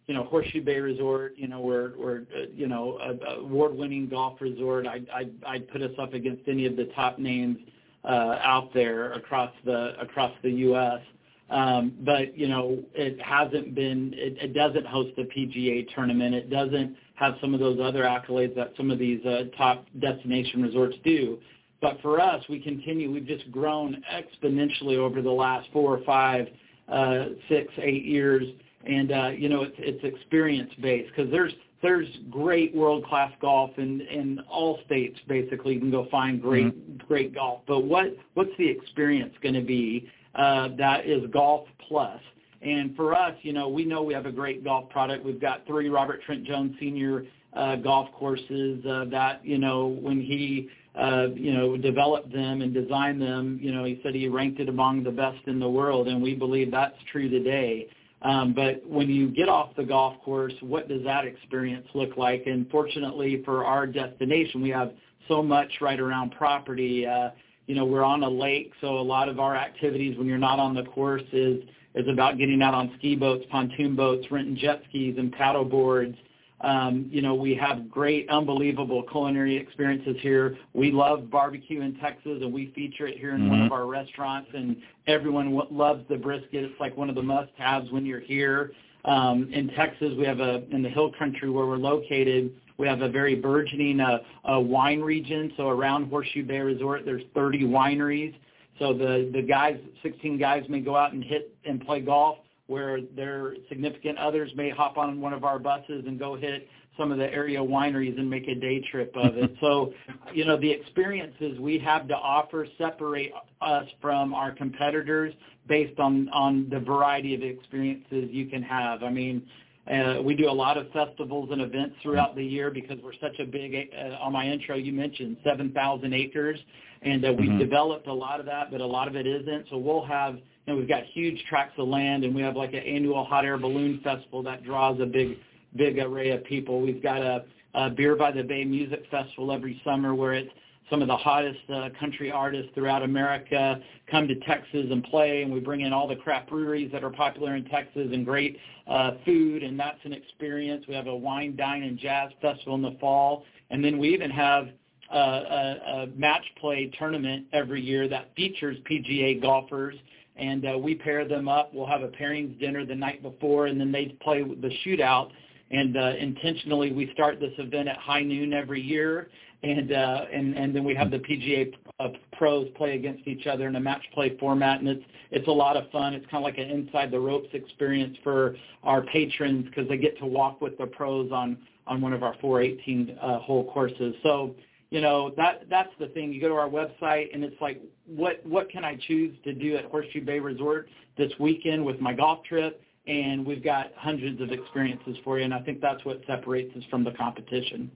you know, Horseshoe Bay Resort, you know, we're we're uh, you know, a, award-winning golf resort. I I I'd put us up against any of the top names uh out there across the across the US. Um, but you know, it hasn't been. It, it doesn't host the PGA tournament. It doesn't have some of those other accolades that some of these uh, top destination resorts do. But for us, we continue. We've just grown exponentially over the last four or five uh, six, eight years, and uh, you know it's it's experience based because there's there's great world class golf in in all states. Basically, you can go find great mm-hmm. great golf. But what what's the experience going to be uh, that is golf plus? And for us, you know, we know we have a great golf product. We've got three Robert Trent Jones Senior uh, golf courses uh, that you know when he uh, you know, developed them and designed them. You know, he said he ranked it among the best in the world, and we believe that's true today. Um, but when you get off the golf course, what does that experience look like? And fortunately for our destination, we have so much right around property. Uh, you know, we're on a lake, so a lot of our activities when you're not on the course is is about getting out on ski boats, pontoon boats, renting jet skis and paddle boards. Um, you know, we have great, unbelievable culinary experiences here. We love barbecue in Texas, and we feature it here in mm-hmm. one of our restaurants, and everyone w- loves the brisket. It's like one of the must-haves when you're here. Um, in Texas, we have a in the hill country where we're located. We have a very burgeoning uh, uh, wine region. So around Horseshoe Bay Resort, there's 30 wineries. So the the guys, 16 guys, may go out and hit and play golf where their significant others may hop on one of our buses and go hit some of the area wineries and make a day trip of it. so, you know, the experiences we have to offer separate us from our competitors based on on the variety of experiences you can have. I mean, uh, we do a lot of festivals and events throughout the year because we're such a big. Uh, on my intro, you mentioned 7,000 acres, and uh, we've mm-hmm. developed a lot of that, but a lot of it isn't. So we'll have you know, we've got huge tracts of land, and we have like an annual hot air balloon festival that draws a big, big array of people. We've got a, a Beer by the Bay music festival every summer where it's some of the hottest uh, country artists throughout America come to Texas and play, and we bring in all the craft breweries that are popular in Texas and great uh, food, and that's an experience. We have a wine, dine, and jazz festival in the fall, and then we even have uh, a, a match play tournament every year that features PGA golfers and uh, we pair them up. We'll have a pairings dinner the night before, and then they play the shootout. And uh, intentionally, we start this event at high noon every year, and uh, and and then we have the PGA uh, pros play against each other in a match play format, and it's it's a lot of fun. It's kind of like an inside the ropes experience for our patrons because they get to walk with the pros on on one of our 418 uh, hole courses. So you know that that's the thing. You go to our website and it's like, what what can I choose to do at Horseshoe Bay Resort this weekend with my golf trip? And we've got hundreds of experiences for you, and I think that's what separates us from the competition.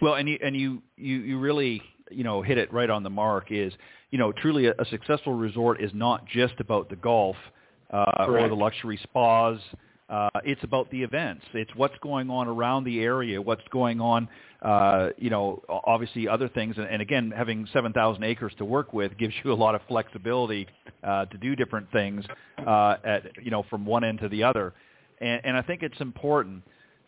Well, and you and you you, you really you know hit it right on the mark. Is you know truly a, a successful resort is not just about the golf uh, or the luxury spas. Uh, it's about the events. It's what's going on around the area, what's going on, uh, you know, obviously other things. And, and again, having 7,000 acres to work with gives you a lot of flexibility uh, to do different things uh, at, you know, from one end to the other. And, and I think it's important.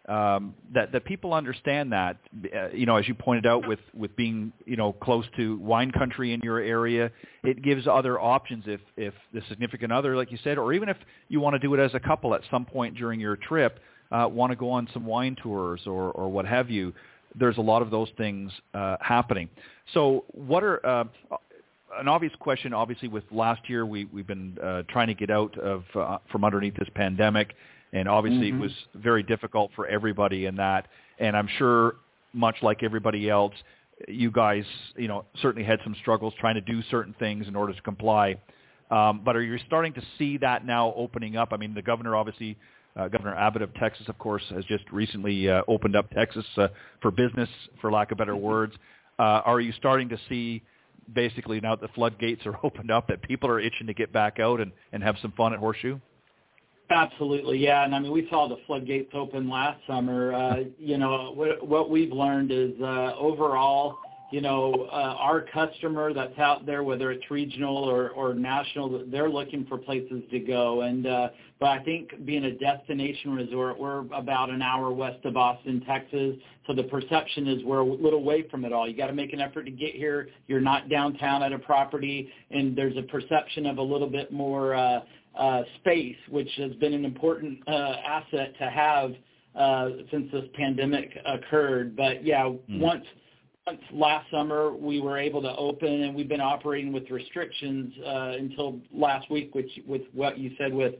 um, that that people understand that uh, you know as you pointed out with with being you know close to wine country in your area it gives other options if if the significant other like you said or even if you want to do it as a couple at some point during your trip uh, want to go on some wine tours or or what have you there's a lot of those things uh, happening so what are uh, an obvious question obviously with last year we we've been uh, trying to get out of uh, from underneath this pandemic and obviously mm-hmm. it was very difficult for everybody in that. And I'm sure, much like everybody else, you guys, you know, certainly had some struggles trying to do certain things in order to comply. Um, but are you starting to see that now opening up? I mean, the governor obviously, uh, Governor Abbott of Texas, of course, has just recently uh, opened up Texas uh, for business, for lack of better words. Uh, are you starting to see basically now that the floodgates are opened up that people are itching to get back out and, and have some fun at Horseshoe? Absolutely, yeah. And I mean, we saw the floodgates open last summer. Uh, you know, what, what we've learned is uh, overall, you know, uh, our customer that's out there, whether it's regional or, or national, they're looking for places to go. And uh, but I think being a destination resort, we're about an hour west of Austin, Texas. So the perception is we're a little away from it all. You got to make an effort to get here. You're not downtown at a property, and there's a perception of a little bit more. Uh, uh, space, which has been an important uh, asset to have uh, since this pandemic occurred. But yeah, mm. once last summer we were able to open, and we've been operating with restrictions uh, until last week, which with what you said with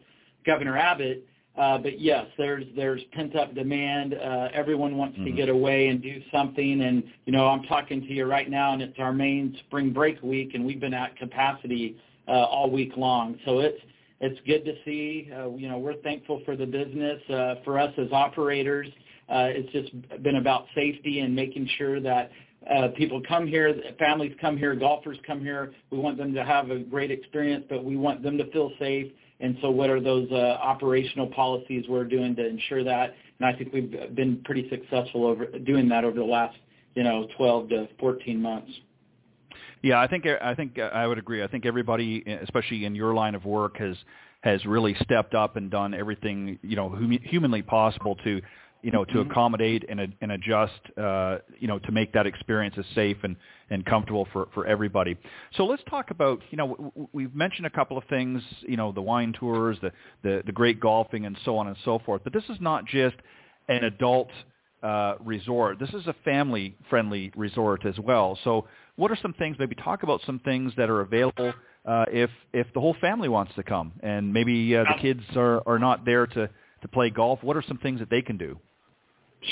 Governor Abbott. Uh, but yes, there's there's pent up demand. Uh, everyone wants mm-hmm. to get away and do something. And you know, I'm talking to you right now, and it's our main spring break week, and we've been at capacity uh, all week long. So it's it's good to see. Uh, you know, we're thankful for the business. Uh, for us as operators, uh, it's just been about safety and making sure that uh, people come here, families come here, golfers come here. We want them to have a great experience, but we want them to feel safe. And so what are those uh, operational policies we're doing to ensure that? And I think we've been pretty successful over doing that over the last, you know, 12 to 14 months. Yeah, I think I think I would agree. I think everybody, especially in your line of work, has has really stepped up and done everything you know hum, humanly possible to you know to mm-hmm. accommodate and, and adjust uh, you know to make that experience as safe and and comfortable for for everybody. So let's talk about you know we've mentioned a couple of things you know the wine tours, the the, the great golfing, and so on and so forth. But this is not just an adult uh, resort. This is a family-friendly resort as well. So what are some things, maybe talk about some things that are available uh, if, if the whole family wants to come and maybe uh, the kids are, are not there to, to play golf. What are some things that they can do?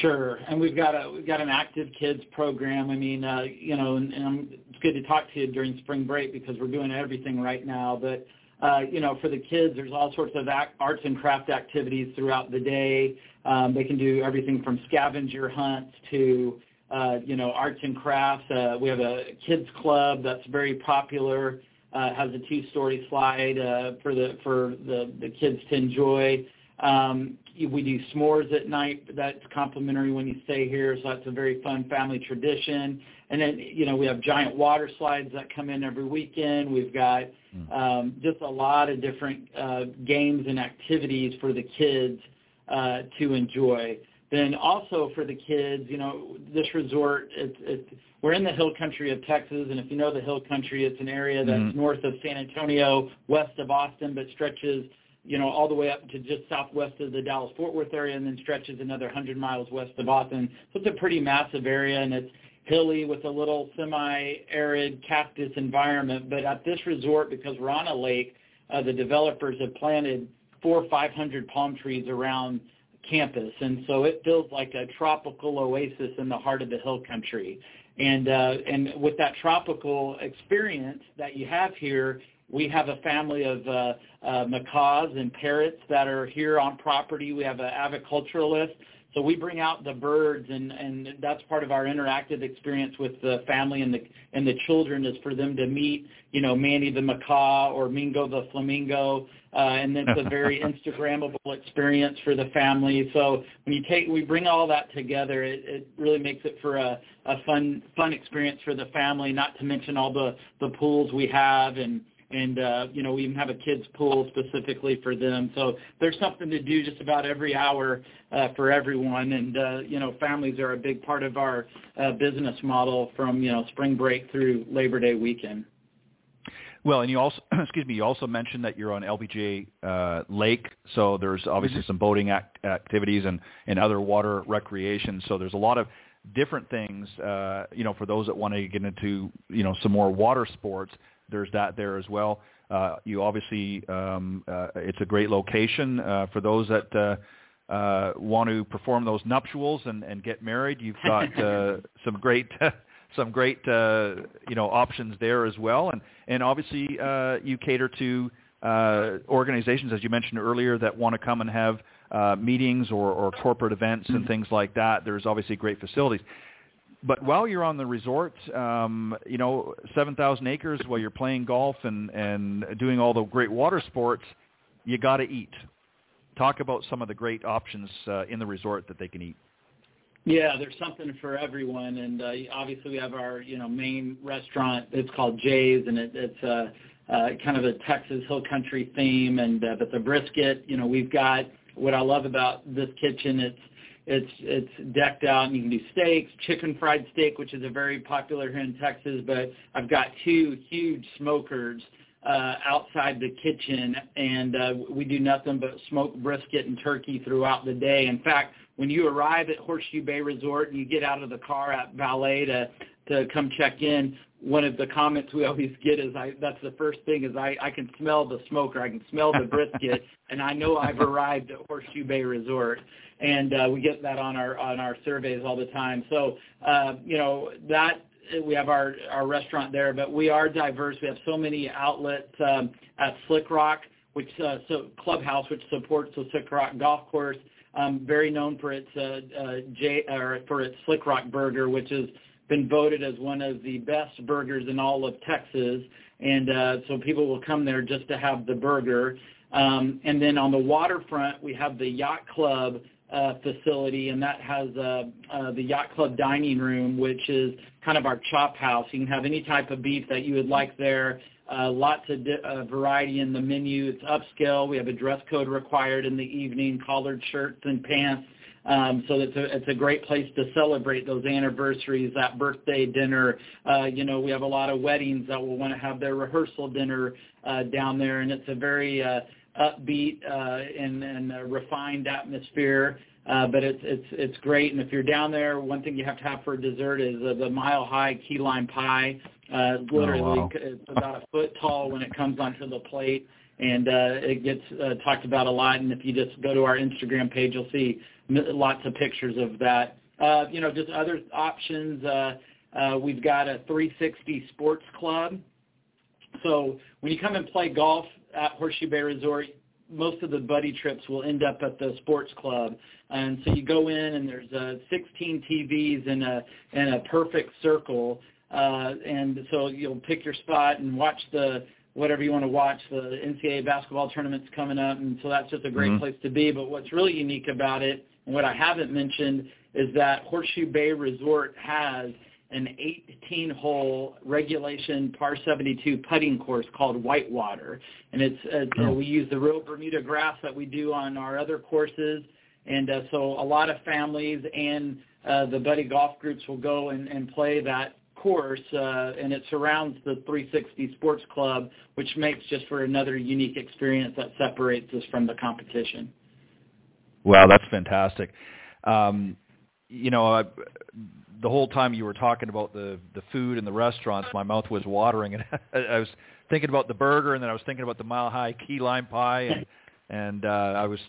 Sure, and we've got a we've got an active kids program. I mean, uh, you know, and, and it's good to talk to you during spring break because we're doing everything right now. But uh, you know, for the kids, there's all sorts of act, arts and craft activities throughout the day. Um, they can do everything from scavenger hunts to, uh, you know, arts and crafts. Uh, we have a kids club that's very popular. Uh, has a two-story slide uh, for the for the, the kids to enjoy. Um, we do s'mores at night. That's complimentary when you stay here, so that's a very fun family tradition. And then, you know, we have giant water slides that come in every weekend. We've got hmm. um, just a lot of different uh, games and activities for the kids uh, to enjoy. Then also for the kids, you know, this resort, it's, it's, we're in the hill country of Texas, and if you know the hill country, it's an area that's mm-hmm. north of San Antonio, west of Austin, but stretches – you know, all the way up to just southwest of the Dallas-Fort Worth area and then stretches another 100 miles west of Austin. So it's a pretty massive area and it's hilly with a little semi-arid cactus environment. But at this resort, because we're on a lake, uh, the developers have planted four or 500 palm trees around campus. And so it feels like a tropical oasis in the heart of the hill country. And, uh, and with that tropical experience that you have here, we have a family of uh, uh, macaws and parrots that are here on property. We have an aviculturalist. So we bring out the birds, and, and that's part of our interactive experience with the family and the and the children is for them to meet, you know, Manny the macaw or Mingo the flamingo, uh, and it's a very Instagrammable experience for the family. So when you take, we bring all that together, it, it really makes it for a, a fun fun experience for the family. Not to mention all the the pools we have and and uh, you know we even have a kids pool specifically for them. So there's something to do just about every hour uh, for everyone, and uh, you know families are a big part of our uh, business model from you know spring break through Labor Day weekend. Well, and you also, excuse me, you also mentioned that you're on LBJ uh, Lake, so there's obviously mm-hmm. some boating act- activities and, and other water recreation. So there's a lot of different things, uh, you know, for those that want to get into, you know, some more water sports. There's that there as well. Uh, you obviously, um, uh, it's a great location uh, for those that uh, uh, want to perform those nuptials and, and get married. You've got uh, some great some great uh, you know options there as well, and and obviously uh, you cater to uh, organizations as you mentioned earlier that want to come and have uh, meetings or, or corporate events and things like that. There's obviously great facilities. But while you're on the resort, um, you know, 7,000 acres while you're playing golf and, and doing all the great water sports, you got to eat. Talk about some of the great options uh, in the resort that they can eat. Yeah, there's something for everyone, and uh, obviously we have our you know main restaurant. It's called Jay's, and it, it's uh, uh, kind of a Texas Hill Country theme. And uh, but the brisket, you know, we've got what I love about this kitchen. It's it's it's decked out, and you can do steaks, chicken fried steak, which is a very popular here in Texas. But I've got two huge smokers uh, outside the kitchen, and uh, we do nothing but smoke brisket and turkey throughout the day. In fact, when you arrive at Horseshoe Bay Resort and you get out of the car at valet to to come check in, one of the comments we always get is I that's the first thing is I I can smell the smoker, I can smell the brisket, and I know I've arrived at Horseshoe Bay Resort. And uh, we get that on our on our surveys all the time. So uh, you know that we have our our restaurant there, but we are diverse. We have so many outlets um, at Slick Rock, which uh, so Clubhouse, which supports the Slick Rock Golf Course um, very known for its uh, uh, J, or for its Slick Rock Burger, which has been voted as one of the best burgers in all of Texas. And uh, so people will come there just to have the burger. Um, and then on the waterfront, we have the Yacht Club uh, facility, and that has uh, uh, the Yacht Club dining room, which is kind of our chop house. You can have any type of beef that you would like there. Uh, lots of di- uh, variety in the menu. It's upscale. We have a dress code required in the evening, collared shirts and pants. Um, so it's a, it's a great place to celebrate those anniversaries, that birthday dinner. Uh, you know, we have a lot of weddings that will want to have their rehearsal dinner uh, down there, and it's a very uh, upbeat uh, and, and uh, refined atmosphere. Uh, but it's it's it's great. And if you're down there, one thing you have to have for dessert is uh, the mile high key lime pie. Uh, literally, oh, wow. it's about a foot tall when it comes onto the plate, and uh, it gets uh, talked about a lot. And if you just go to our Instagram page, you'll see lots of pictures of that. Uh, you know, just other options. Uh, uh, we've got a 360 Sports Club. So when you come and play golf at Horseshoe Bay Resort, most of the buddy trips will end up at the sports club. And so you go in and there's uh, 16 TVs in a in a perfect circle, uh, and so you'll pick your spot and watch the whatever you want to watch. The NCAA basketball tournament's coming up, and so that's just a great mm-hmm. place to be. But what's really unique about it, and what I haven't mentioned, is that Horseshoe Bay Resort has an 18-hole regulation par 72 putting course called Whitewater, and it's uh, oh. we use the real Bermuda grass that we do on our other courses, and uh, so a lot of families and uh, the buddy golf groups will go and, and play that course, uh, and it surrounds the 360 Sports Club, which makes just for another unique experience that separates us from the competition. Wow, that's fantastic. Um, you know, I, the whole time you were talking about the the food and the restaurants, my mouth was watering, and I was thinking about the burger, and then I was thinking about the mile high key lime pie, and and uh, I was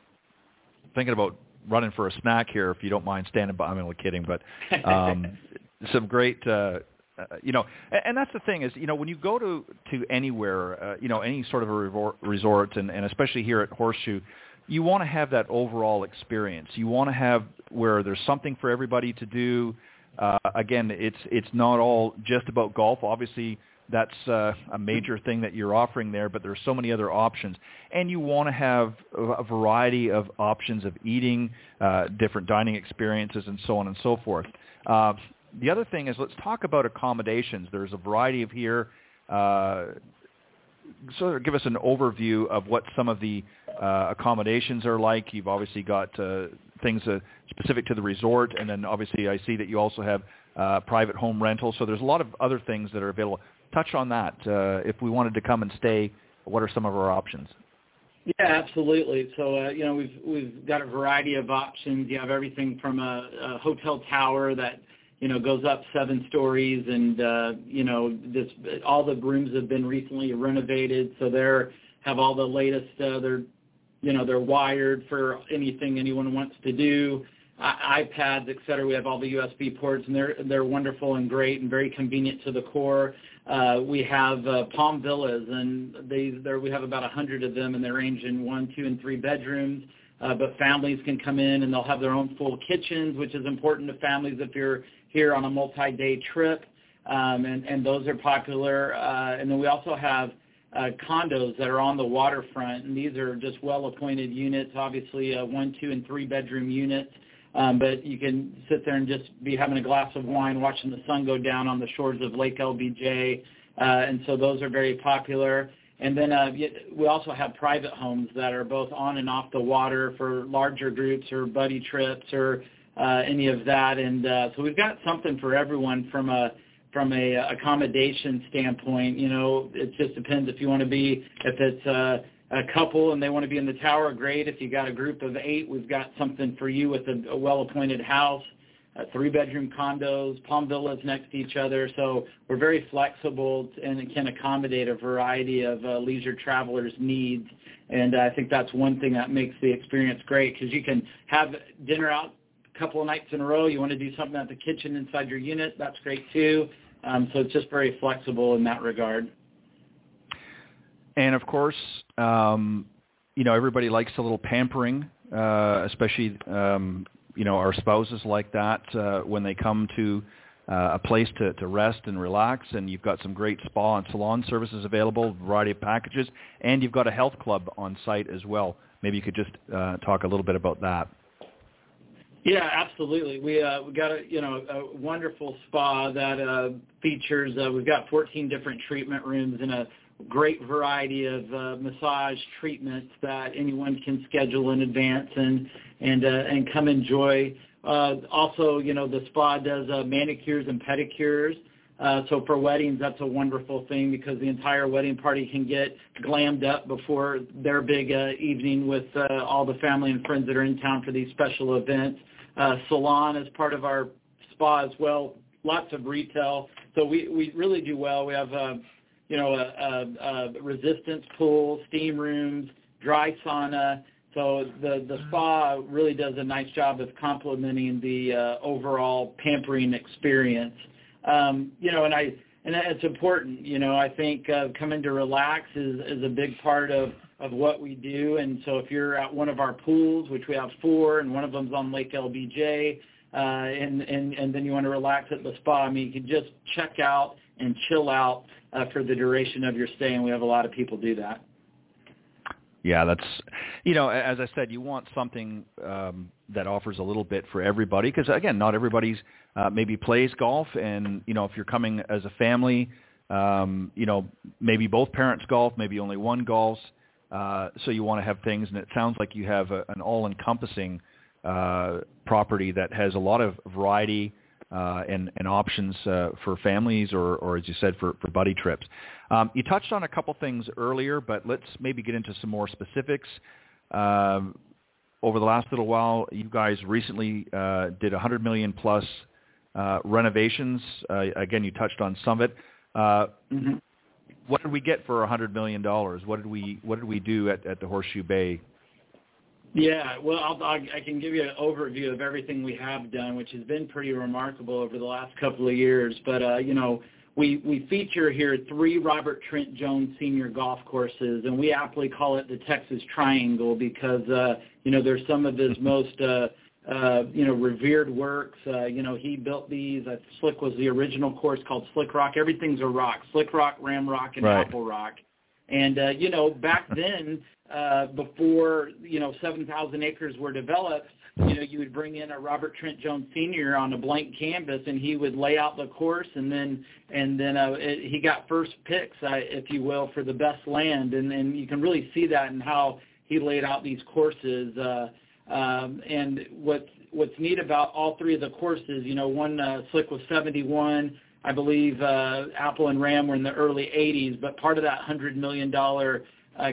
thinking about running for a snack here, if you don't mind standing by. I'm only kidding, but um, some great uh, uh, you know, and, and that's the thing is, you know, when you go to to anywhere, uh, you know, any sort of a resort, and, and especially here at Horseshoe, you want to have that overall experience. You want to have where there's something for everybody to do. Uh, again, it's it's not all just about golf. Obviously, that's uh, a major thing that you're offering there, but there's so many other options, and you want to have a variety of options of eating, uh, different dining experiences, and so on and so forth. Uh, the other thing is let's talk about accommodations. There's a variety of here. Uh, sort of give us an overview of what some of the uh, accommodations are like. You've obviously got uh, things uh, specific to the resort, and then obviously I see that you also have uh, private home rentals. So there's a lot of other things that are available. Touch on that. Uh, if we wanted to come and stay, what are some of our options? Yeah, absolutely. So uh, you know we've we've got a variety of options. You have everything from a, a hotel tower that you know goes up seven stories, and uh, you know this all the rooms have been recently renovated, so they're have all the latest. Uh, they're you know they're wired for anything anyone wants to do. IPads, et cetera. We have all the USB ports, and they're they're wonderful and great and very convenient to the core. Uh, we have uh, Palm Villas, and they there we have about a hundred of them, and they range in one, two, and three bedrooms. Uh, but families can come in and they'll have their own full kitchens, which is important to families if you're here on a multi-day trip, um, and, and those are popular. Uh, and then we also have uh, condos that are on the waterfront, and these are just well-appointed units, obviously uh, one, two, and three-bedroom units. Um, but you can sit there and just be having a glass of wine, watching the sun go down on the shores of Lake LBJ, uh, and so those are very popular. And then uh, we also have private homes that are both on and off the water for larger groups or buddy trips or uh, any of that. And uh, so we've got something for everyone from a from a accommodation standpoint. You know, it just depends if you want to be if it's uh, a couple and they want to be in the tower, great. If you got a group of eight, we've got something for you with a, a well-appointed house, uh, three-bedroom condos, palm villas next to each other. So we're very flexible and it can accommodate a variety of uh, leisure travelers' needs. And uh, I think that's one thing that makes the experience great because you can have dinner out a couple of nights in a row. You want to do something at the kitchen inside your unit, that's great too. Um, so it's just very flexible in that regard. And of course, um, you know, everybody likes a little pampering, uh, especially, um, you know, our spouses like that uh, when they come to uh, a place to, to rest and relax. And you've got some great spa and salon services available, variety of packages, and you've got a health club on site as well. Maybe you could just talk a little bit about that. Yeah, absolutely. We uh, we got a you know a wonderful spa that uh, features. Uh, we've got 14 different treatment rooms and a great variety of uh, massage treatments that anyone can schedule in advance and and uh, and come enjoy. Uh, also, you know, the spa does uh, manicures and pedicures. Uh, so for weddings, that's a wonderful thing because the entire wedding party can get glammed up before their big uh, evening with uh, all the family and friends that are in town for these special events. Uh, salon is part of our spa as well. Lots of retail. So we, we really do well. We have uh, you know, a, a, a resistance pool, steam rooms, dry sauna. So the the spa really does a nice job of complementing the uh, overall pampering experience. Um, you know, and I and it's important. You know, I think uh, coming to relax is is a big part of of what we do. And so if you're at one of our pools, which we have four, and one of them's on Lake LBJ, uh, and and and then you want to relax at the spa, I mean, you can just check out and chill out uh, for the duration of your stay, and we have a lot of people do that. Yeah, that's you know, as I said, you want something um, that offers a little bit for everybody because again, not everybody's uh, maybe plays golf, and you know, if you're coming as a family, um, you know, maybe both parents golf, maybe only one golfs. Uh, so you want to have things, and it sounds like you have a, an all-encompassing uh, property that has a lot of variety uh, and, and options uh, for families or, or, as you said, for, for buddy trips. Um, you touched on a couple things earlier, but let's maybe get into some more specifics. Um, over the last little while, you guys recently uh, did 100 million plus uh, renovations. Uh, again, you touched on some of it. Uh, mm-hmm. What did we get for a 100 million dollars? What did we What did we do at, at the Horseshoe Bay yeah, well, I'll, I can give you an overview of everything we have done, which has been pretty remarkable over the last couple of years. But uh, you know, we we feature here three Robert Trent Jones Senior golf courses, and we aptly call it the Texas Triangle because uh, you know there's some of his most uh, uh, you know revered works. Uh, you know, he built these. Uh, Slick was the original course called Slick Rock. Everything's a rock: Slick Rock, Ram Rock, and right. Apple Rock. And uh, you know, back then uh, before you know 7,000 acres were developed, you know, you would bring in a Robert Trent Jones Sr. on a blank canvas, and he would lay out the course, and then and then uh, it, he got first picks, uh, if you will, for the best land, and and you can really see that in how he laid out these courses. Uh, um, and what's what's neat about all three of the courses, you know, one uh, slick was 71. I believe uh, Apple and Ram were in the early 80s, but part of that $100 million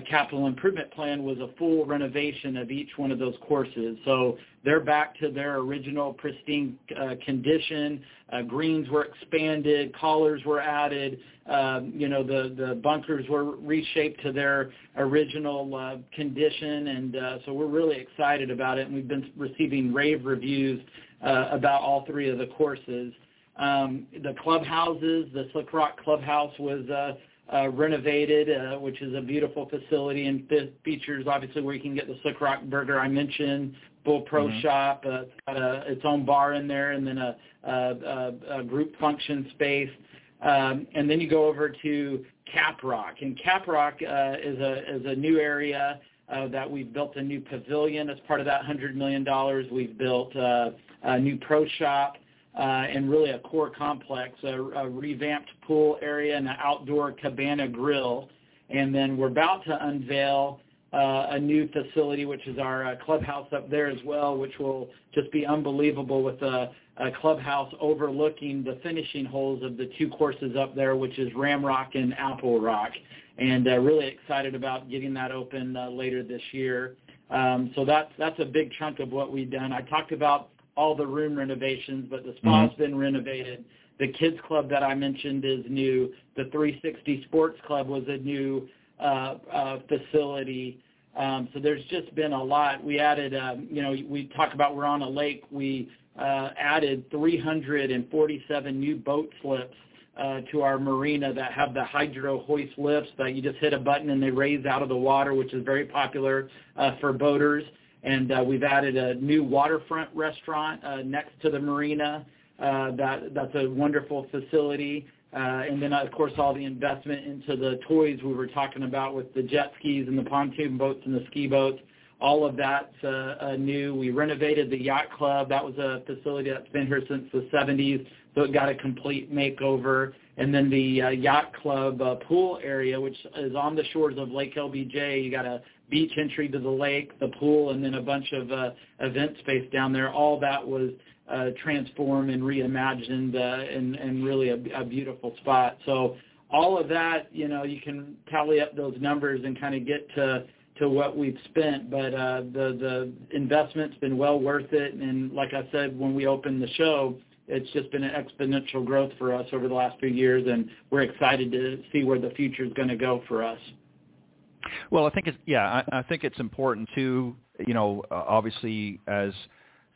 capital improvement plan was a full renovation of each one of those courses. So they're back to their original pristine uh, condition. Uh, greens were expanded, collars were added. Um, you know, the the bunkers were reshaped to their original uh, condition, and uh, so we're really excited about it. And we've been receiving rave reviews uh, about all three of the courses. Um, the clubhouses, the Slick Rock Clubhouse was uh, uh, renovated, uh, which is a beautiful facility and features obviously where you can get the Slick Rock Burger I mentioned, Bull Pro mm-hmm. Shop, uh, it's got a, its own bar in there, and then a, a, a group function space. Um, and then you go over to Cap Rock, and Cap Rock uh, is a is a new area uh, that we've built a new pavilion as part of that hundred million dollars. We've built uh, a new pro shop uh, and really a core complex, a, a revamped pool area and an outdoor cabana grill. And then we're about to unveil uh, a new facility, which is our uh, clubhouse up there as well, which will just be unbelievable with a, a clubhouse overlooking the finishing holes of the two courses up there, which is Ramrock and Apple Rock. And uh, really excited about getting that open uh, later this year. Um, so that's that's a big chunk of what we've done. I talked about all the room renovations, but the spa's mm-hmm. been renovated. The kids club that I mentioned is new. The 360 Sports Club was a new uh, uh, facility. Um, so there's just been a lot. We added, um, you know, we talk about we're on a lake. We uh, added 347 new boat slips uh, to our marina that have the hydro hoist lifts that you just hit a button and they raise out of the water, which is very popular uh, for boaters and uh, we've added a new waterfront restaurant uh, next to the marina. Uh, that that's a wonderful facility. Uh, and then, of course, all the investment into the toys we were talking about with the jet skis and the pontoon boats and the ski boats. All of that's uh, uh, new. We renovated the yacht club. That was a facility that's been here since the 70s, so it got a complete makeover. And then the uh, yacht club uh, pool area, which is on the shores of Lake LBJ, you got a beach entry to the lake, the pool, and then a bunch of uh, event space down there. All that was uh, transformed and reimagined, uh, and, and really a, a beautiful spot. So all of that, you know, you can tally up those numbers and kind of get to to what we've spent. But uh, the the investment's been well worth it, and like I said when we opened the show. It's just been an exponential growth for us over the last few years, and we're excited to see where the future is going to go for us. Well, I think it's yeah, I, I think it's important too. You know, uh, obviously as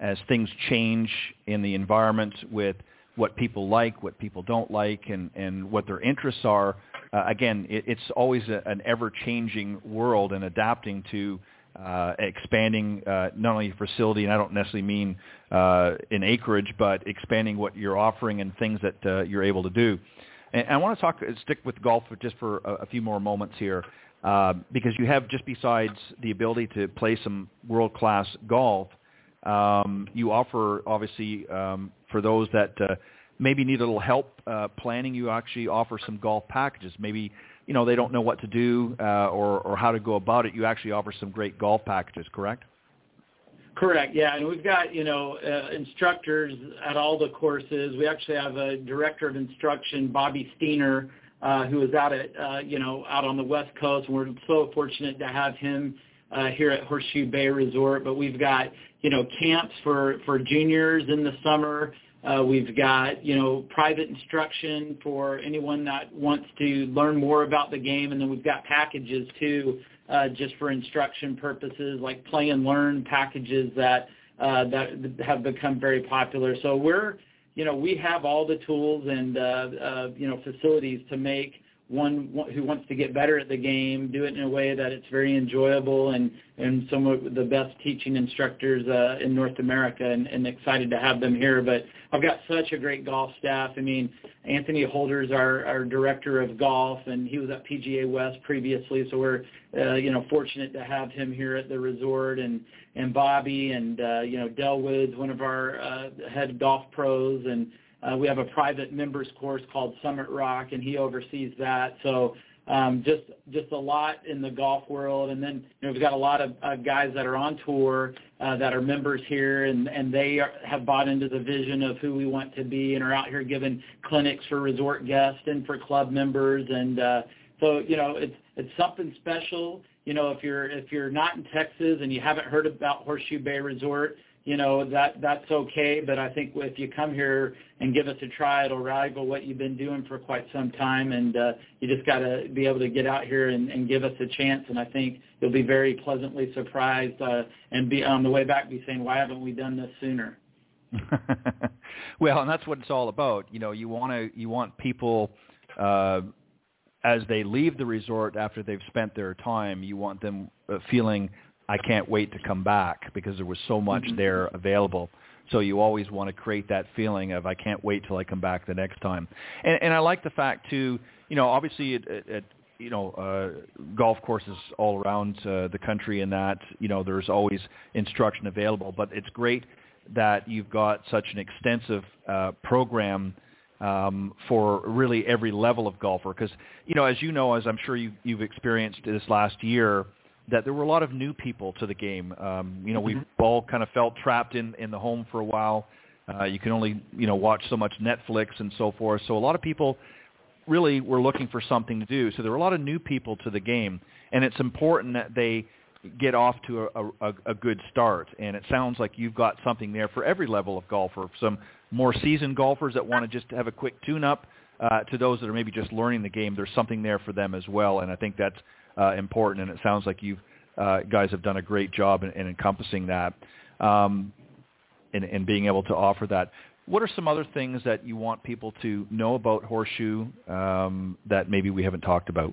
as things change in the environment with what people like, what people don't like, and and what their interests are. Uh, again, it, it's always a, an ever-changing world and adapting to uh, expanding uh, not only facility, and I don't necessarily mean uh, in acreage, but expanding what you're offering and things that uh, you're able to do. And I want to talk, stick with golf just for a, a few more moments here. Uh, because you have just besides the ability to play some world-class golf, um, you offer obviously um, for those that uh, maybe need a little help uh, planning. You actually offer some golf packages. Maybe you know they don't know what to do uh, or or how to go about it. You actually offer some great golf packages, correct? Correct. Yeah, and we've got you know uh, instructors at all the courses. We actually have a director of instruction, Bobby Steiner, uh, who is out at uh, you know out on the West Coast. We're so fortunate to have him uh, here at Horseshoe Bay Resort. But we've got you know camps for for juniors in the summer. Uh, we've got you know private instruction for anyone that wants to learn more about the game, and then we've got packages too, uh, just for instruction purposes, like play and learn packages that uh, that have become very popular. So we're you know, we have all the tools and, uh, uh, you know, facilities to make one who wants to get better at the game, do it in a way that it's very enjoyable, and and some of the best teaching instructors uh, in North America, and, and excited to have them here. But I've got such a great golf staff. I mean, Anthony Holder's our our director of golf, and he was at PGA West previously, so we're uh, you know fortunate to have him here at the resort, and and Bobby, and uh, you know Del Woods, one of our uh, head golf pros, and uh, we have a private members course called Summit Rock, and he oversees that. So um, just just a lot in the golf world, and then you know we've got a lot of uh, guys that are on tour uh, that are members here, and and they are, have bought into the vision of who we want to be, and are out here giving clinics for resort guests and for club members, and uh, so you know it's it's something special. You know if you're if you're not in Texas and you haven't heard about Horseshoe Bay Resort, you know that that's okay but i think if you come here and give us a try it'll rival what you've been doing for quite some time and uh you just got to be able to get out here and, and give us a chance and i think you'll be very pleasantly surprised uh and be on the way back be saying why haven't we done this sooner? Well and that's what it's all about. You know you want to you want people uh as they leave the resort after they've spent their time you want them uh, feeling I can't wait to come back because there was so much mm-hmm. there available. So you always want to create that feeling of I can't wait till I come back the next time. And, and I like the fact too, you know, obviously at, at you know uh, golf courses all around uh, the country and that you know there's always instruction available, but it's great that you've got such an extensive uh, program um, for really every level of golfer. Because you know, as you know, as I'm sure you, you've experienced this last year that there were a lot of new people to the game. Um, you know, we've mm-hmm. all kind of felt trapped in in the home for a while. Uh, you can only you know watch so much Netflix and so forth. So a lot of people really were looking for something to do. So there were a lot of new people to the game, and it's important that they get off to a, a, a good start. And it sounds like you've got something there for every level of golfer. Some more seasoned golfers that want to just have a quick tune-up. Uh, to those that are maybe just learning the game, there's something there for them as well. And I think that's uh, important, and it sounds like you uh, guys have done a great job in, in encompassing that um, and, and being able to offer that. What are some other things that you want people to know about Horseshoe um, that maybe we haven't talked about?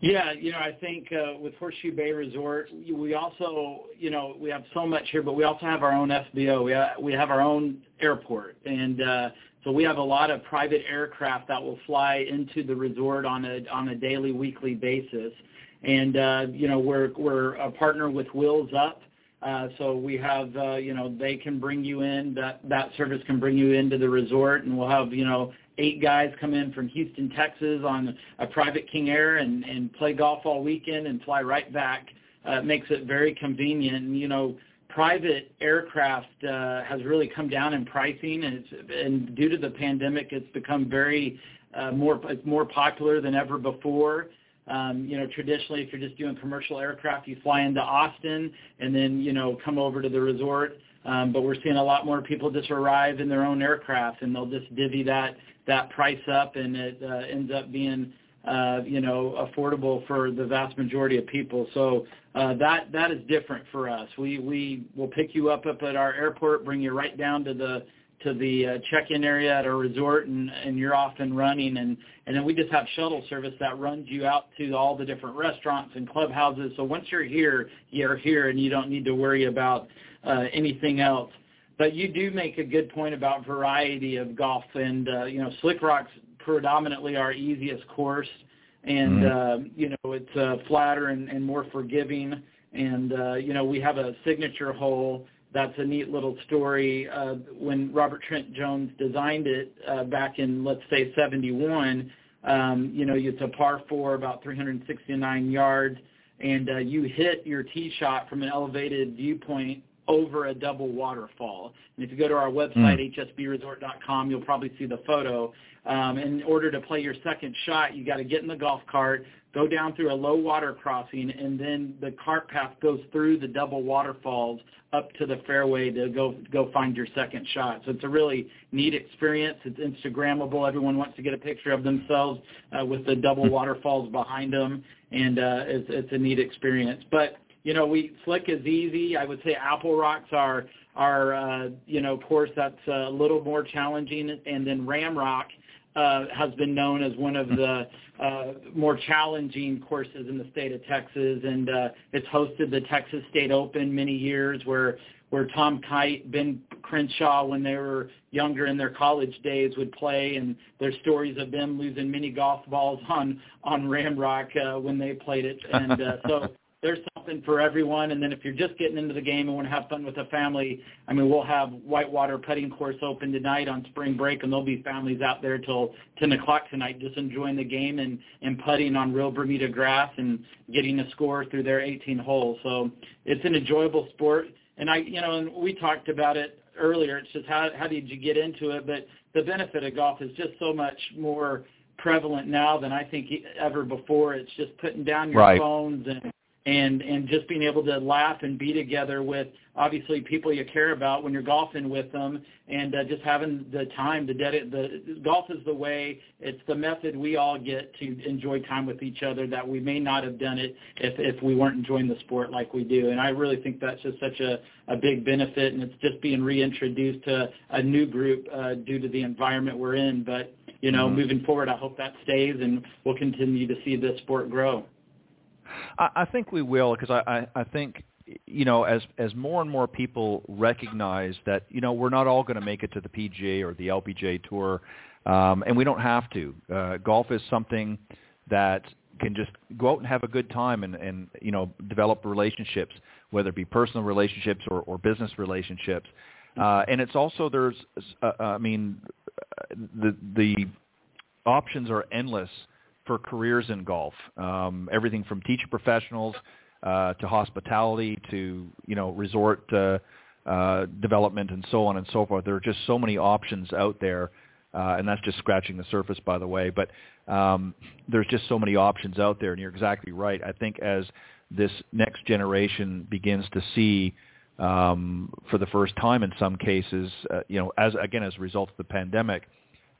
Yeah, you know, I think uh, with Horseshoe Bay Resort, we also, you know, we have so much here, but we also have our own FBO. We have, we have our own airport, and uh, so we have a lot of private aircraft that will fly into the resort on a on a daily, weekly basis. And uh, you know, we're we're a partner with Wheels Up. Uh, so we have, uh, you know, they can bring you in. That that service can bring you into the resort, and we'll have, you know, eight guys come in from Houston, Texas, on a private King Air and and play golf all weekend and fly right back. Uh, makes it very convenient. And, you know, private aircraft uh, has really come down in pricing, and, it's, and due to the pandemic, it's become very uh, more it's more popular than ever before. Um, you know, traditionally, if you're just doing commercial aircraft, you fly into Austin and then you know come over to the resort. Um, but we're seeing a lot more people just arrive in their own aircraft, and they'll just divvy that that price up, and it uh, ends up being you know, affordable for the vast majority of people. So uh, that that is different for us. We we will pick you up up at our airport, bring you right down to the to the uh, check-in area at our resort, and and you're off and running. And and then we just have shuttle service that runs you out to all the different restaurants and clubhouses. So once you're here, you're here, and you don't need to worry about uh, anything else. But you do make a good point about variety of golf, and uh, you know, Slick Rock's predominantly our easiest course, and mm-hmm. uh, you know it's uh, flatter and, and more forgiving. And uh, you know we have a signature hole that's a neat little story. Uh, when Robert Trent Jones designed it uh, back in let's say '71, um, you know it's a par four, about 369 yards, and uh, you hit your tee shot from an elevated viewpoint over a double waterfall. And if you go to our website, mm. hsbresort.com, you'll probably see the photo. Um, in order to play your second shot, you got to get in the golf cart, go down through a low water crossing, and then the cart path goes through the double waterfalls up to the fairway to go go find your second shot. So it's a really neat experience. It's Instagrammable. Everyone wants to get a picture of themselves uh, with the double waterfalls behind them, and uh, it's, it's a neat experience. But you know, we slick is easy. I would say Apple Rocks are are uh, you know course that's a little more challenging, and then Ramrock uh, has been known as one of the uh, more challenging courses in the state of Texas, and uh, it's hosted the Texas State Open many years, where where Tom Kite, Ben Crenshaw, when they were younger in their college days, would play, and there's stories of them losing mini golf balls on on Ramrock uh, when they played it, and uh, so there's something for everyone. And then if you're just getting into the game and want to have fun with the family, I mean, we'll have Whitewater Putting Course open tonight on spring break, and there'll be families out there till 10 o'clock tonight just enjoying the game and, and putting on real Bermuda grass and getting a score through their 18 holes. So it's an enjoyable sport. And I, you know, and we talked about it earlier. It's just how how did you get into it? But the benefit of golf is just so much more prevalent now than I think ever before. It's just putting down your right. phones and and and just being able to laugh and be together with obviously people you care about when you're golfing with them and uh, just having the time to dedicate the golf is the way it's the method we all get to enjoy time with each other that we may not have done it if if we weren't enjoying the sport like we do. And I really think that's just such a a big benefit and it's just being reintroduced to a new group uh, due to the environment we're in. But you know mm-hmm. moving forward I hope that stays and we'll continue to see this sport grow I, I think we will because I, I, I think you know as as more and more people recognize that you know we're not all going to make it to the PGA or the LPGA tour, um, and we don't have to. Uh, golf is something that can just go out and have a good time and and you know develop relationships, whether it be personal relationships or, or business relationships. Uh, and it's also there's uh, I mean the the options are endless for careers in golf. Um, everything from teaching professionals uh, to hospitality to you know resort uh, uh, development and so on and so forth. There are just so many options out there, uh, and that's just scratching the surface, by the way. But um, there's just so many options out there, and you're exactly right. I think as this next generation begins to see um, for the first time in some cases, uh, you know, as again as a result of the pandemic,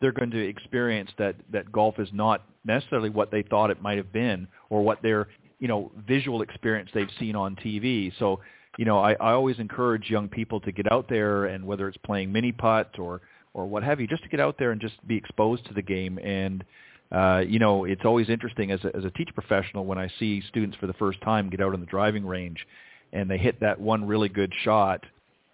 they're going to experience that that golf is not necessarily what they thought it might have been or what their you know visual experience they've seen on TV. So you know I, I always encourage young people to get out there and whether it's playing mini putt or or what have you, just to get out there and just be exposed to the game. And uh, you know it's always interesting as a, as a teacher professional when I see students for the first time get out on the driving range and they hit that one really good shot.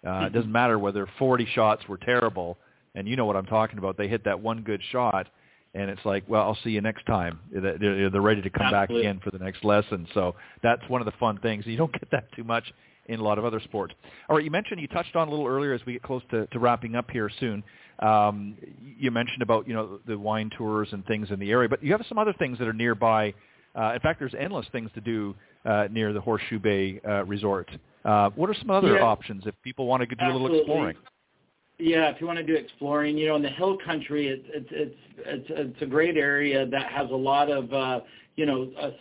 Uh, it doesn't matter whether 40 shots were terrible and you know what I'm talking about. They hit that one good shot, and it's like, well, I'll see you next time. They're, they're ready to come Absolutely. back again for the next lesson. So that's one of the fun things. You don't get that too much in a lot of other sports. All right, you mentioned you touched on a little earlier as we get close to, to wrapping up here soon. Um, you mentioned about you know the wine tours and things in the area, but you have some other things that are nearby. Uh, in fact, there's endless things to do uh, near the Horseshoe Bay uh, Resort. Uh, what are some other yeah. options if people want to do Absolutely. a little exploring? Yeah, if you want to do exploring, you know, in the hill country, it's it's it's it's, it's a great area that has a lot of uh, you know uh,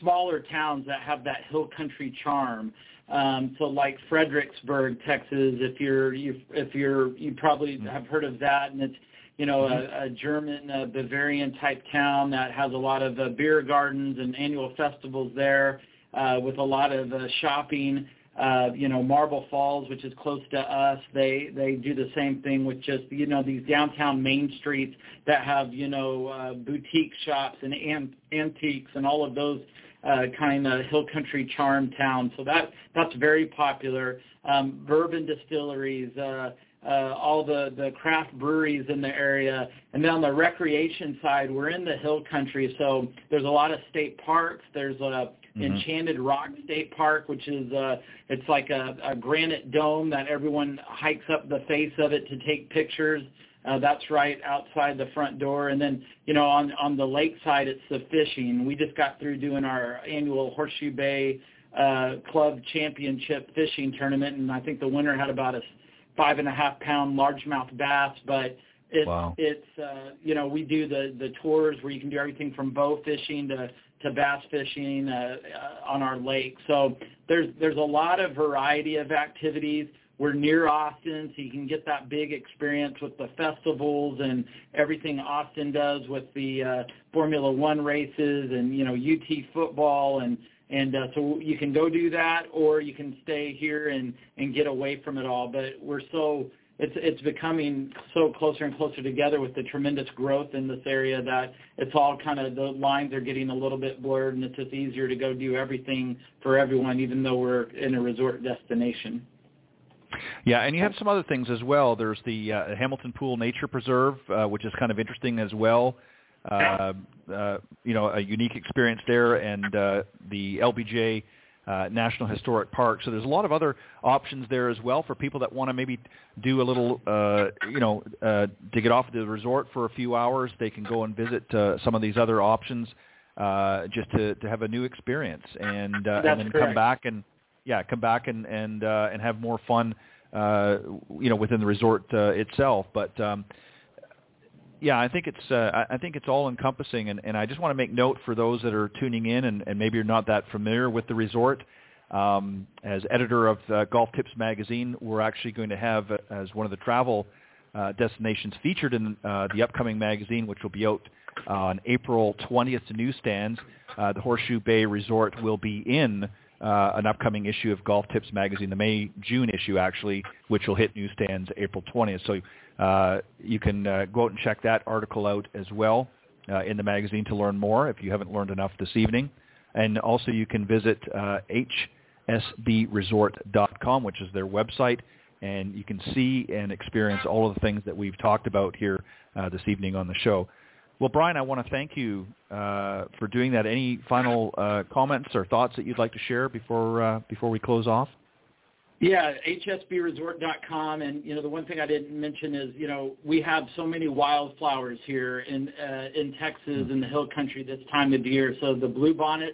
smaller towns that have that hill country charm. Um, so like Fredericksburg, Texas, if you're you, if you're you probably mm-hmm. have heard of that, and it's you know mm-hmm. a, a German uh, Bavarian type town that has a lot of uh, beer gardens and annual festivals there uh, with a lot of uh, shopping uh, you know, Marble Falls, which is close to us, they they do the same thing with just you know these downtown main streets that have you know uh, boutique shops and an- antiques and all of those uh, kind of hill country charm towns. So that that's very popular. Um, bourbon distilleries. Uh, uh, all the, the craft breweries in the area. And then on the recreation side, we're in the hill country, so there's a lot of state parks. There's a mm-hmm. Enchanted Rock State Park, which is uh, it's like a, a granite dome that everyone hikes up the face of it to take pictures. Uh, that's right outside the front door. And then, you know, on on the lake side, it's the fishing. We just got through doing our annual Horseshoe Bay uh, Club Championship fishing tournament, and I think the winner had about a five and a half pound largemouth bass. But it's wow. it's uh, you know we do the the tours where you can do everything from bow fishing to to bass fishing uh, uh, on our lake. So there's there's a lot of variety of activities. We're near Austin, so you can get that big experience with the festivals and everything Austin does with the uh, Formula One races and you know UT football and and uh, so you can go do that or you can stay here and and get away from it all. But we're so it's it's becoming so closer and closer together with the tremendous growth in this area that it's all kind of the lines are getting a little bit blurred, and it's just easier to go do everything for everyone, even though we're in a resort destination. Yeah, and you have some other things as well. There's the uh, Hamilton Pool Nature Preserve, uh, which is kind of interesting as well. Uh, uh, you know, a unique experience there, and uh, the LBJ uh, National Historic Park. So there's a lot of other options there as well for people that want to maybe do a little, uh, you know, uh, to get off the resort for a few hours. They can go and visit uh, some of these other options uh, just to, to have a new experience and uh, and then correct. come back and yeah, come back and and uh, and have more fun, uh, you know, within the resort uh, itself. But um, yeah, I think it's uh, I think it's all encompassing, and, and I just want to make note for those that are tuning in, and, and maybe you're not that familiar with the resort. Um, as editor of uh, Golf Tips magazine, we're actually going to have uh, as one of the travel uh, destinations featured in uh, the upcoming magazine, which will be out on April 20th to newsstands. Uh, the Horseshoe Bay Resort will be in uh, an upcoming issue of Golf Tips magazine, the May June issue actually, which will hit newsstands April 20th. So uh, you can uh, go out and check that article out as well uh, in the magazine to learn more if you haven't learned enough this evening. And also you can visit uh, hsbresort.com, which is their website, and you can see and experience all of the things that we've talked about here uh, this evening on the show. Well, Brian, I want to thank you uh, for doing that. Any final uh, comments or thoughts that you'd like to share before uh, before we close off? Yeah, hsbresort.com, and you know the one thing I didn't mention is you know we have so many wildflowers here in uh, in Texas in the Hill Country this time of year. So the bluebonnet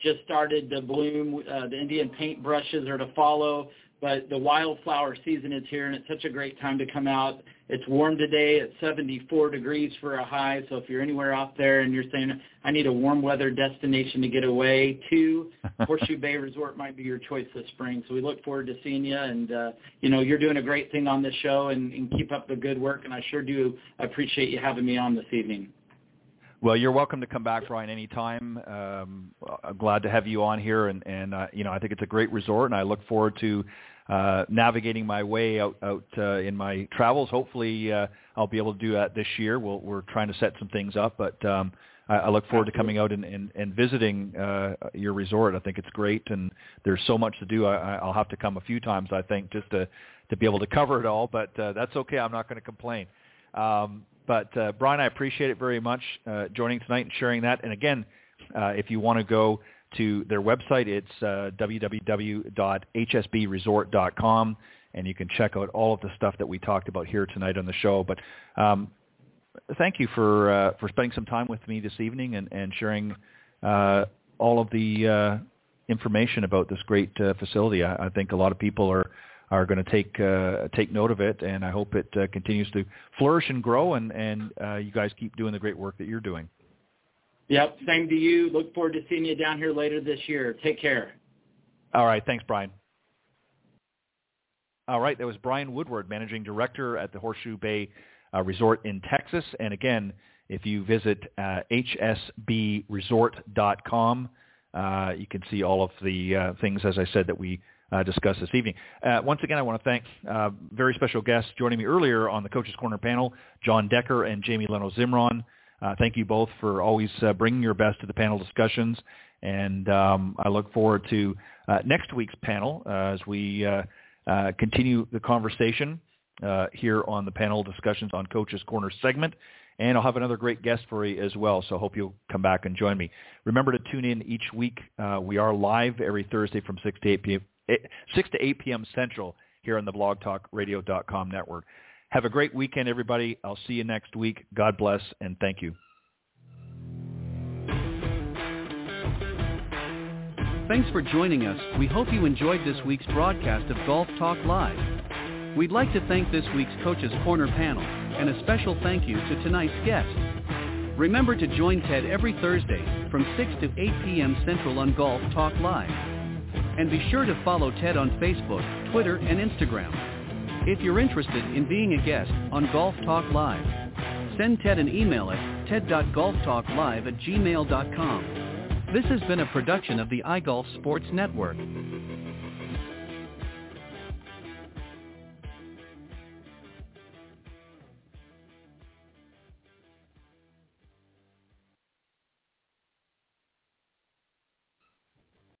just started to bloom. Uh, the Indian paintbrushes are to follow, but the wildflower season is here, and it's such a great time to come out. It's warm today. It's 74 degrees for a high. So if you're anywhere out there and you're saying, I need a warm weather destination to get away to, Horseshoe Bay Resort might be your choice this spring. So we look forward to seeing you. And, uh, you know, you're doing a great thing on this show and, and keep up the good work. And I sure do appreciate you having me on this evening. Well, you're welcome to come back, Brian, anytime. Um, I'm glad to have you on here, and, and uh, you know I think it's a great resort, and I look forward to uh, navigating my way out out uh, in my travels. Hopefully, uh, I'll be able to do that this year. We'll, we're trying to set some things up, but um, I, I look forward to coming out and, and, and visiting uh, your resort. I think it's great, and there's so much to do. I, I'll have to come a few times, I think, just to to be able to cover it all. But uh, that's okay. I'm not going to complain. Um, but uh, Brian, I appreciate it very much uh, joining tonight and sharing that. And again, uh, if you want to go to their website, it's uh, www.hsbresort.com, and you can check out all of the stuff that we talked about here tonight on the show. But um, thank you for uh, for spending some time with me this evening and, and sharing uh, all of the uh, information about this great uh, facility. I, I think a lot of people are are going to take uh, take note of it, and I hope it continues to flourish and grow, and and you guys keep doing the great work that you're doing. Yep, same to you. Look forward to seeing you down here later this year. Take care. All right, thanks, Brian. All right, that was Brian Woodward, managing director at the Horseshoe Bay uh, Resort in Texas. And again, if you visit uh, hsbresort.com, uh, you can see all of the uh, things, as I said, that we uh, this evening. Uh, once again, I want to thank uh, very special guests joining me earlier on the Coaches Corner panel, Jon Decker and Jamie Leno Zimron. Uh, thank you both for always uh, bringing your best to the panel discussions, and um, I look forward to uh, next week's panel as we continue the conversation here on the panel discussions on Coach's Corner segment. And I'll have another great guest for you as well, so hope you'll come back and join me. Remember to tune in each week. we are live every Thursday from 6 to 8 p.m. 6 to 8 p.m. Central here on the blogtalkradio.com network. Have a great weekend, everybody. I'll see you next week. God bless, and thank you. Thanks for joining us. We hope you enjoyed this week's broadcast of Golf Talk Live. We'd like to thank this week's Coach's Corner panel, and a special thank you to tonight's guest. Remember to join Ted every Thursday from 6 to 8 p.m. Central on Golf Talk Live. And be sure to follow Ted on Facebook, Twitter, and Instagram. If you're interested in being a guest on Golf Talk Live, send Ted an email at ted.golftalklive at gmail.com. This has been a production of the iGolf Sports Network.